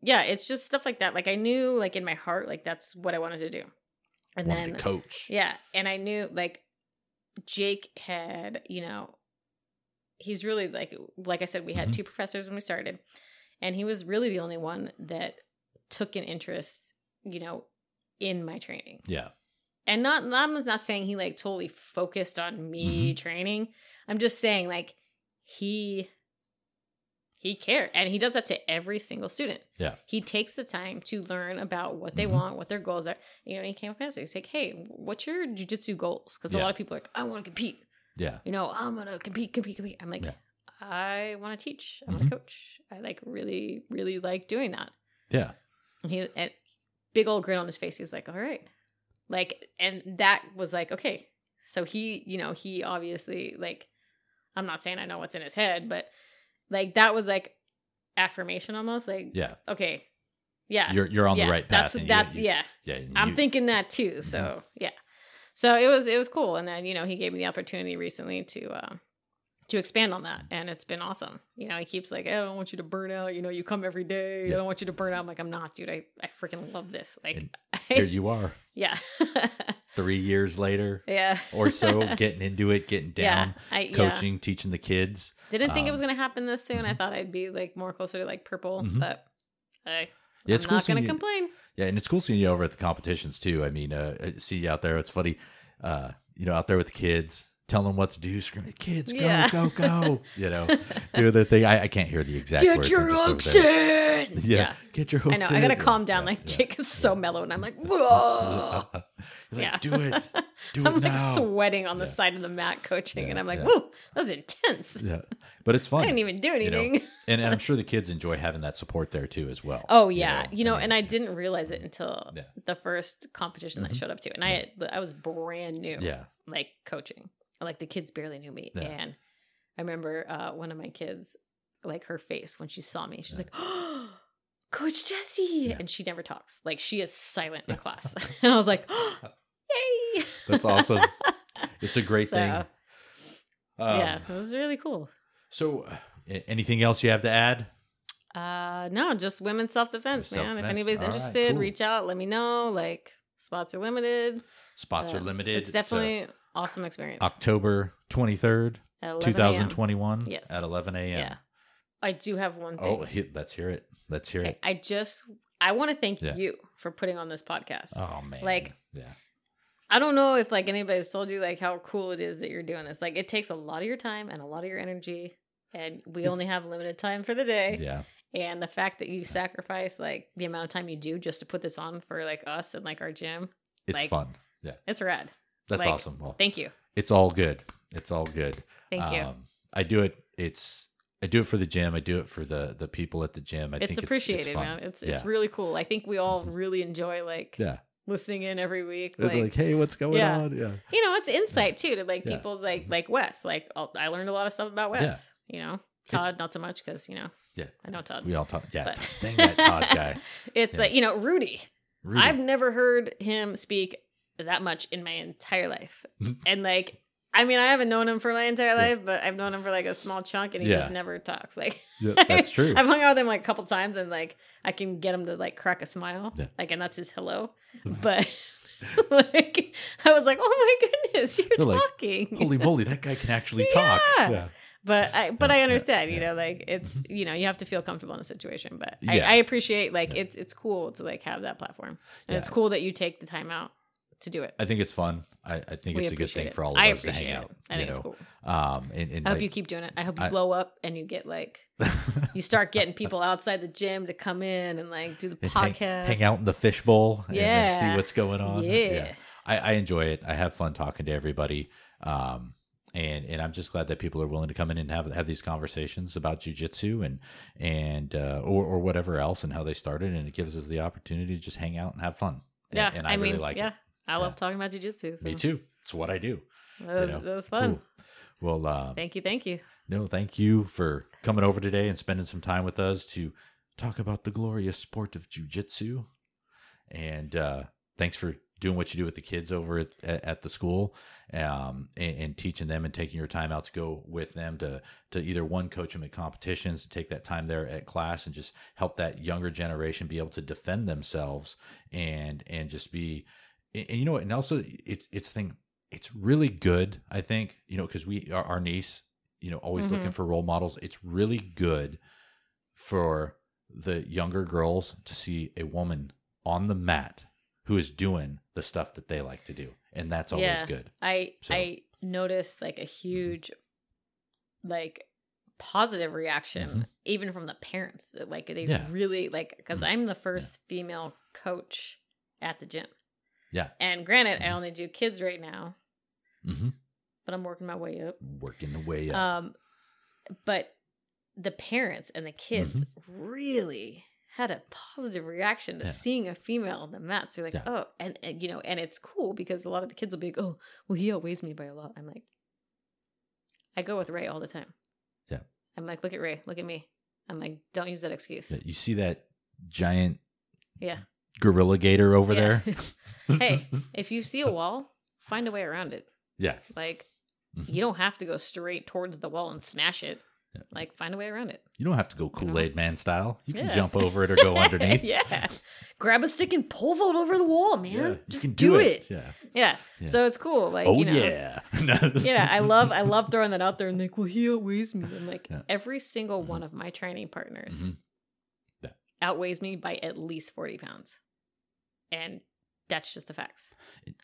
yeah, it's just stuff like that. Like I knew, like in my heart, like that's what I wanted to do. and Wanted then coach. yeah, and I knew like Jake had, you know, he's really like like I said, we had Mhm. two professors when we started, and he was really the only one that took an interest, you know, in my training. Yeah. And not I'm not saying he like totally focused on me Mm-hmm. training. I'm just saying like he he cared and he does that to every single student. Yeah. He takes the time to learn about what they Mhm. want, what their goals are. You know, he came up and he's like, "Hey, what's your jujitsu goals?" Because a lot of people are like, "I want to compete." Yeah. You know, I'm gonna compete, compete, compete. I'm like, Yeah. I want to teach. I want to coach. I like really, really like doing that. Yeah. And he and big old grin on his face. He's like, all right. Like, and that was like, okay. So he, you know, he obviously like I'm not saying I know what's in his head, but like that was like affirmation almost. Like, Yeah. okay. Yeah. You're you're on yeah, the right path. That's and you- that's you- yeah. yeah. and I'm thinking that too. So mm-hmm. yeah. So it was it was cool. And then, you know, he gave me the opportunity recently to uh to expand on that and it's been awesome. You know, he keeps like, I don't want you to burn out. You know, you come every day. Yeah. I don't want you to burn out. I'm like, I'm not, dude. I, I freaking love this. Like And Here you are, yeah. three years later yeah. or so, getting into it, getting down, yeah. I yeah. coaching, teaching the kids. Didn't think it Um, was gonna happen this soon. I mhm. thought I'd be like more closer to like purple, Mhm. but I Yeah, I'm it's cool not gonna you- complain. Yeah, and it's cool seeing you over at the competitions too. I mean, uh, see you out there. It's funny, uh, you know, out there with the kids, telling them what to do, screaming, "Kids, go, Yeah. go, go!" You know, do their thing. I, I can't hear the exact words. I'm just over there. in. Yeah, get your hooks. In. I know. I gotta calm down. Yeah, like yeah. Jake is so mellow, and I'm like, whoa. Like, Yeah. do it, do I'm it like now. sweating on the Yeah. side of the mat coaching, Yeah, and I'm like, yeah. whoa, that was intense. yeah, but it's fun. I didn't even do know, anything. and, and I'm sure the kids enjoy having that support there too, as well. Oh yeah, you know, I mean, and I didn't realize it until Yeah. the first competition that I Mhm. showed up to, and I I was brand new, yeah, like coaching, like the kids barely knew me, Yeah. and I remember uh, one of my kids, like her face when she saw me, she's Yeah. like, oh, "Coach Jessie," Yeah. and she never talks, like she is silent in class, and I was like, oh, "Yay!" That's awesome. It's a great So, thing. Um, yeah, it was really cool. So, uh, anything else you have to add? Uh no, just women's self defense, man. If anybody's All right, interested, cool. reach out, let me know. Like spots are limited. Spots are Uh, limited. It's definitely awesome experience. October 23rd, At 11 a.m. 2021 Yes. at 11 a.m. Yeah. I do have one oh, thing. Oh, he- let's hear it. Let's hear Okay, it. I just I want to thank Yeah. you for putting on this podcast. Oh, man. like- yeah. I don't know if like anybody's told you like how cool it is that you're doing this. Like it takes a lot of your time and a lot of your energy and we only have limited time for the day. Yeah. And the fact that you sacrifice like the amount of time you do just to put this on for like us and like our gym, It's Like- fun. Yeah. it's rad. That's like, awesome. Well, Thank you. it's all good. It's all good. Thank you. Um, I do it. It's, I do it for the gym. I do it for the the people at the gym. I it's think appreciated, it's, fun. man. It's it's really cool. I think we all really enjoy like Yeah. listening in every week. Like, like, hey, what's going Yeah. on? Yeah. you know, it's insight too to like Yeah. people's like Mhm. like Wes. Like I learned a lot of stuff about Wes. Yeah. You know, Todd not so much because you know Yeah. I know Todd. We all talk. Yeah. But- Dang that Todd guy. It's Yeah. like you know Rudy. Rudy. I've never heard him speak that much in my entire life, and like. I mean, I haven't known him for my entire Yeah. life, but I've known him for like a small chunk, and he Yeah. just never talks. Like, Yeah, that's true. I've hung out with him like a couple times, and like I can get him to like crack a smile, Yeah. like, and that's his hello. But like, I was like, oh my goodness, you're They're like, talking. Holy moly, that guy can actually talk. Yeah. but I, but I understand, you know, like it's, mm-hmm. you know, you have to feel comfortable in the situation. But I, I appreciate like Yeah. it's it's cool to like have that platform, and Yeah. it's cool that you take the time out to do it. I think it's fun. I, I think We it's a good thing it. for all of I us to hang it. out. I think it's cool. Um, and, and I hope like, you keep doing it. I hope you I- blow up and you get like you start getting people outside the gym to come in and like do the and hang, podcast. hang out in the fishbowl and then see what's going on. Yeah. I, I enjoy it. I have fun talking to everybody. Um, and, and I'm just glad that people are willing to come in and have have these conversations about jujitsu and and uh, or or whatever else and how they started, and it gives us the opportunity to just hang out and have fun. And- Yeah, and, I, I, really mean, like yeah, it. I love talking about jujitsu. So Me too. It's what I do. That was, know, that was fun. Cool. Well, uh, Thank you, thank you. No, thank you for coming over today and spending some time with us to talk about the glorious sport of jujitsu. And uh, thanks for doing what you do with the kids over at, at, at the school um, and, and teaching them and taking your time out to go with them to, to either one, coach them at competitions, to take that time there at class and just help that younger generation be able to defend themselves and, and just be and, and you know what? And also, it's it's thing. It's really good. I think you know because we our, our niece, you know, always looking Mhm. for role models. It's really good for the younger girls to see a woman on the mat who is doing the stuff that they like to do, and that's always Yeah. good. I So- I noticed like a huge like positive reaction Mhm. even from the parents that like they Yeah. really like because Mhm. I'm the first female coach at the gym. Yeah. And granted, I Mhm. only do kids right now, hmm but I'm working my way up. Working the way up. Um but the parents and the kids Mm-hmm. really had a positive reaction to Yeah. seeing a female on the mats. So they're like, Yeah. oh, and, and you know, and it's cool because a lot of the kids will be like, oh, well, he outweighs me by a lot. I'm like, I go with Ray all the time. Yeah. I'm like, look at Ray, look at me. I'm like, don't use that excuse. Yeah, you see that giant Yeah. Gorilla gator over Yeah. there? Hey. if you see a wall, find a way around it. yeah. Like, Mhm. you don't have to go straight towards the wall and smash it. Yeah. Like, find a way around it. You don't have to go Kool Aid Man style. You can Yeah. jump over it or go underneath. yeah. Grab a stick and pole vault over the wall, man. Yeah, you Just can do, it. Yeah. Yeah. Yeah. So it's cool. Like, oh you know. yeah. Yeah, I love I love throwing that out there and like, well, he outweighs me. I'm like, every single Mhm. one of my training partners Mhm. Yeah. outweighs me by at least 40 pounds. And that's just the facts.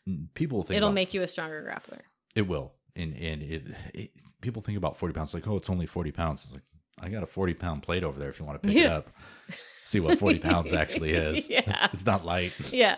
Mm, people think It'll about- make you a stronger grappler. it will, and and it, it people think about forty pounds like oh it's only forty pounds. It's like I got a forty pound plate over there if you want to pick it up, see what forty pounds actually is. Yeah. it's not light. Yeah.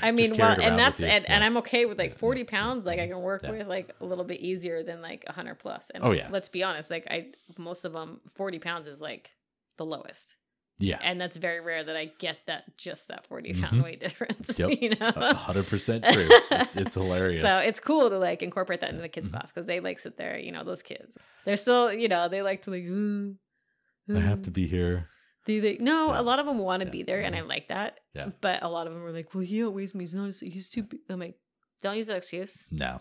I mean, well, and that's and, and I'm okay with like 40 pounds. Like I can work Yeah. with like a little bit easier than like 100 plus. And Oh, yeah. let's be honest, like I most of them 40 pounds is like the lowest, Yeah, and that's very rare that I get that just that 40 Mhm. weight difference. Yep. You know, hundred percent true. It's, it's hilarious. So it's cool to like incorporate that into the kids Mhm. class because they like sit there, you know, those kids. They're still, you know, they like to like. "Uh, I have uh." to be here. They, they, no, Yeah. a lot of them want to Yeah. be there, and I Mhm. like that. Yeah. But a lot of them are like, "Well, he outweighs me. He's not. He's too. Big. I'm like, don't use that excuse. No,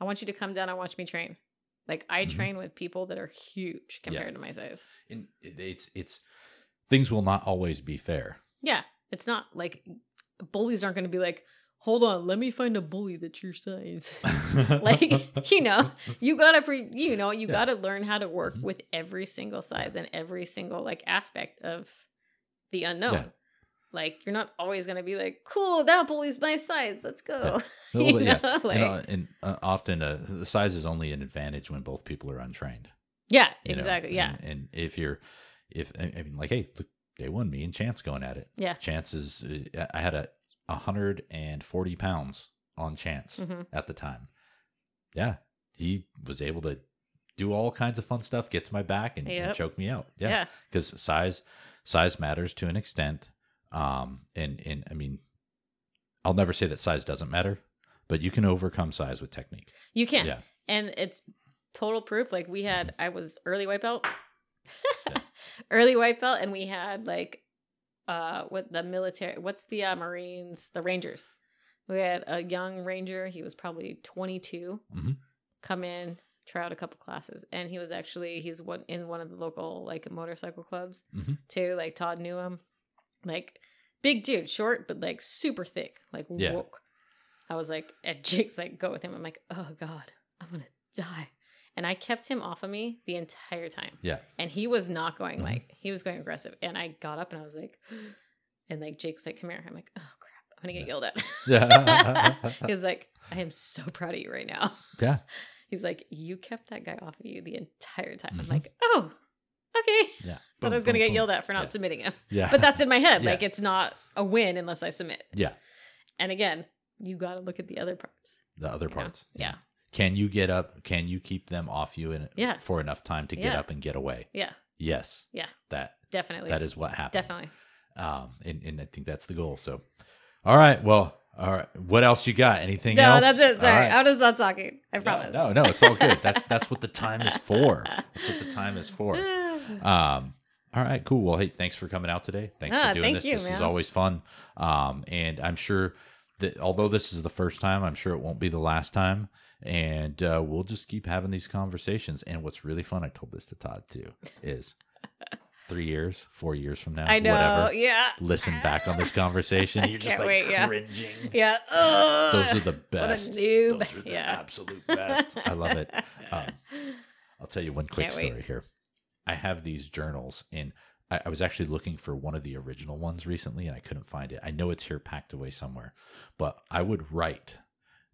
I want you to come down and watch me train. Like I Mhm. train with people that are huge compared to my size. and it's it's things will not always be fair. Yeah, it's not like bullies aren't going to be like, hold on, let me find a bully that's your size. like you know you gotta pre you know you Yeah. gotta learn how to work Mhm. with every single size and every single like aspect of the unknown Yeah. like you're not always gonna be like cool that bully's my size let's go you yeah. know? like, and, uh, and uh, often uh, the size is only an advantage when both people are untrained. yeah you know? exactly yeah And, and if you're, if I mean, like, hey, look, day one, me and Chance going at it. Yeah. Chance is, uh, I had a 140 pounds on Chance hmm at the time. Yeah, he was able to do all kinds of fun stuff, get to my back, and, and Yep. choke me out. yeah, Yeah, because size size matters to an extent. Um, and and I mean, I'll never say that size doesn't matter, but you can overcome size with technique. you can Yeah. and it's total proof like we had i was early white belt Yeah. Early white belt and we had like uh what the military what's the uh, marines the rangers we had a young ranger he was probably 22 Mhm. come in try out a couple classes and he was actually he's one in one of the local like motorcycle clubs Mhm. too like todd knew him like big dude short but like super thick like Yeah. woke i was like and jake's like go with him i'm like oh god i'm gonna die and i kept him off of me the entire time Yeah. and he was not going Mhm. like he was going aggressive and i got up and i was like and like jake was like come here i'm like oh crap i'm gonna get yelled at Yeah. he was like i am so proud of you right now Yeah. he's like you kept that guy off of you the entire time i'm Mhm. like oh okay Yeah. thought i was gonna get yelled at for not Yeah. submitting him Yeah. but that's in my head Yeah. like it's not a win unless i submit yeah. and again you got to look at the other parts The other know? parts. yeah Can you get up? Can you keep them off you in, Yeah. for enough time to get Yeah. up and get away? yeah Yes. Yeah. That definitely that is what happened. definitely Um, and, and I think that's the goal. So, all right. Well, all right. What else you got? Anything no else? that's it sorry right. i'm just not talking i promise No, no, it's all good. That's that's what the time is for. That's what the time is for. Um, all right, cool. Well, hey, thanks for coming out today. Thanks Ah, for doing thank this. you, this is always fun. Um, and I'm sure that although this is the first time, I'm sure it won't be the last time. And uh, we'll just keep having these conversations. And what's really fun, I told this to Todd too, is three years, four years from now, I know. whatever, Yeah. listen back on this conversation. You're just like wait, yeah. cringing. Yeah. Ugh. Those are the What a best. noob. Those are the yeah. absolute best. I love it. Um, I'll tell you one quick Can't wait. story here. I have these journals, and I, I was actually looking for one of the original ones recently, and I couldn't find it. I know it's here packed away somewhere, but I would write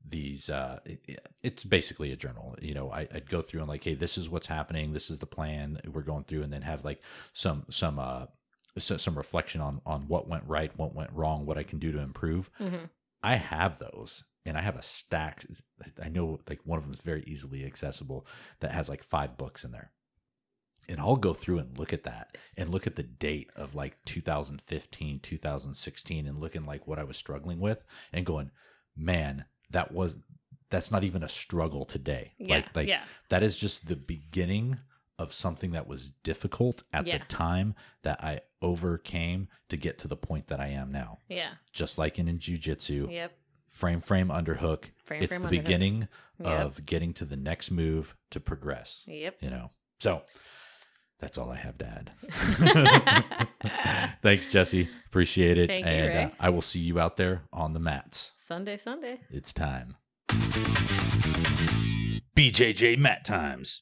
these. Uh, it- it's basically a journal. You know, I, I'd go through and like, hey, this is what's happening. This is the plan we're going through, and then have like some some uh so, some reflection on on what went right, what went wrong, what I can do to improve. Mhm. I have those and I have a stack. I know like one of them is very easily accessible that has like five books in there. And I'll go through and look at that and look at the date of like 2015, 2016 and looking like what I was struggling with and going, man, that was, that's not even a struggle today. Yeah. Like, like yeah. that is just the beginning of something that was difficult at Yeah. the time that I overcame to get to the point that I am now. Yeah. Just like in, in jujitsu, Yep. frame frame underhook Frame, it's frame, the underhook. beginning Yep. of getting to the next move to progress Yep. you know so that's all i have to add thanks jesse appreciate it Thank you, and Ray. uh, i will see you out there on the mats Sunday, Sunday. it's time BJJ Mat Times.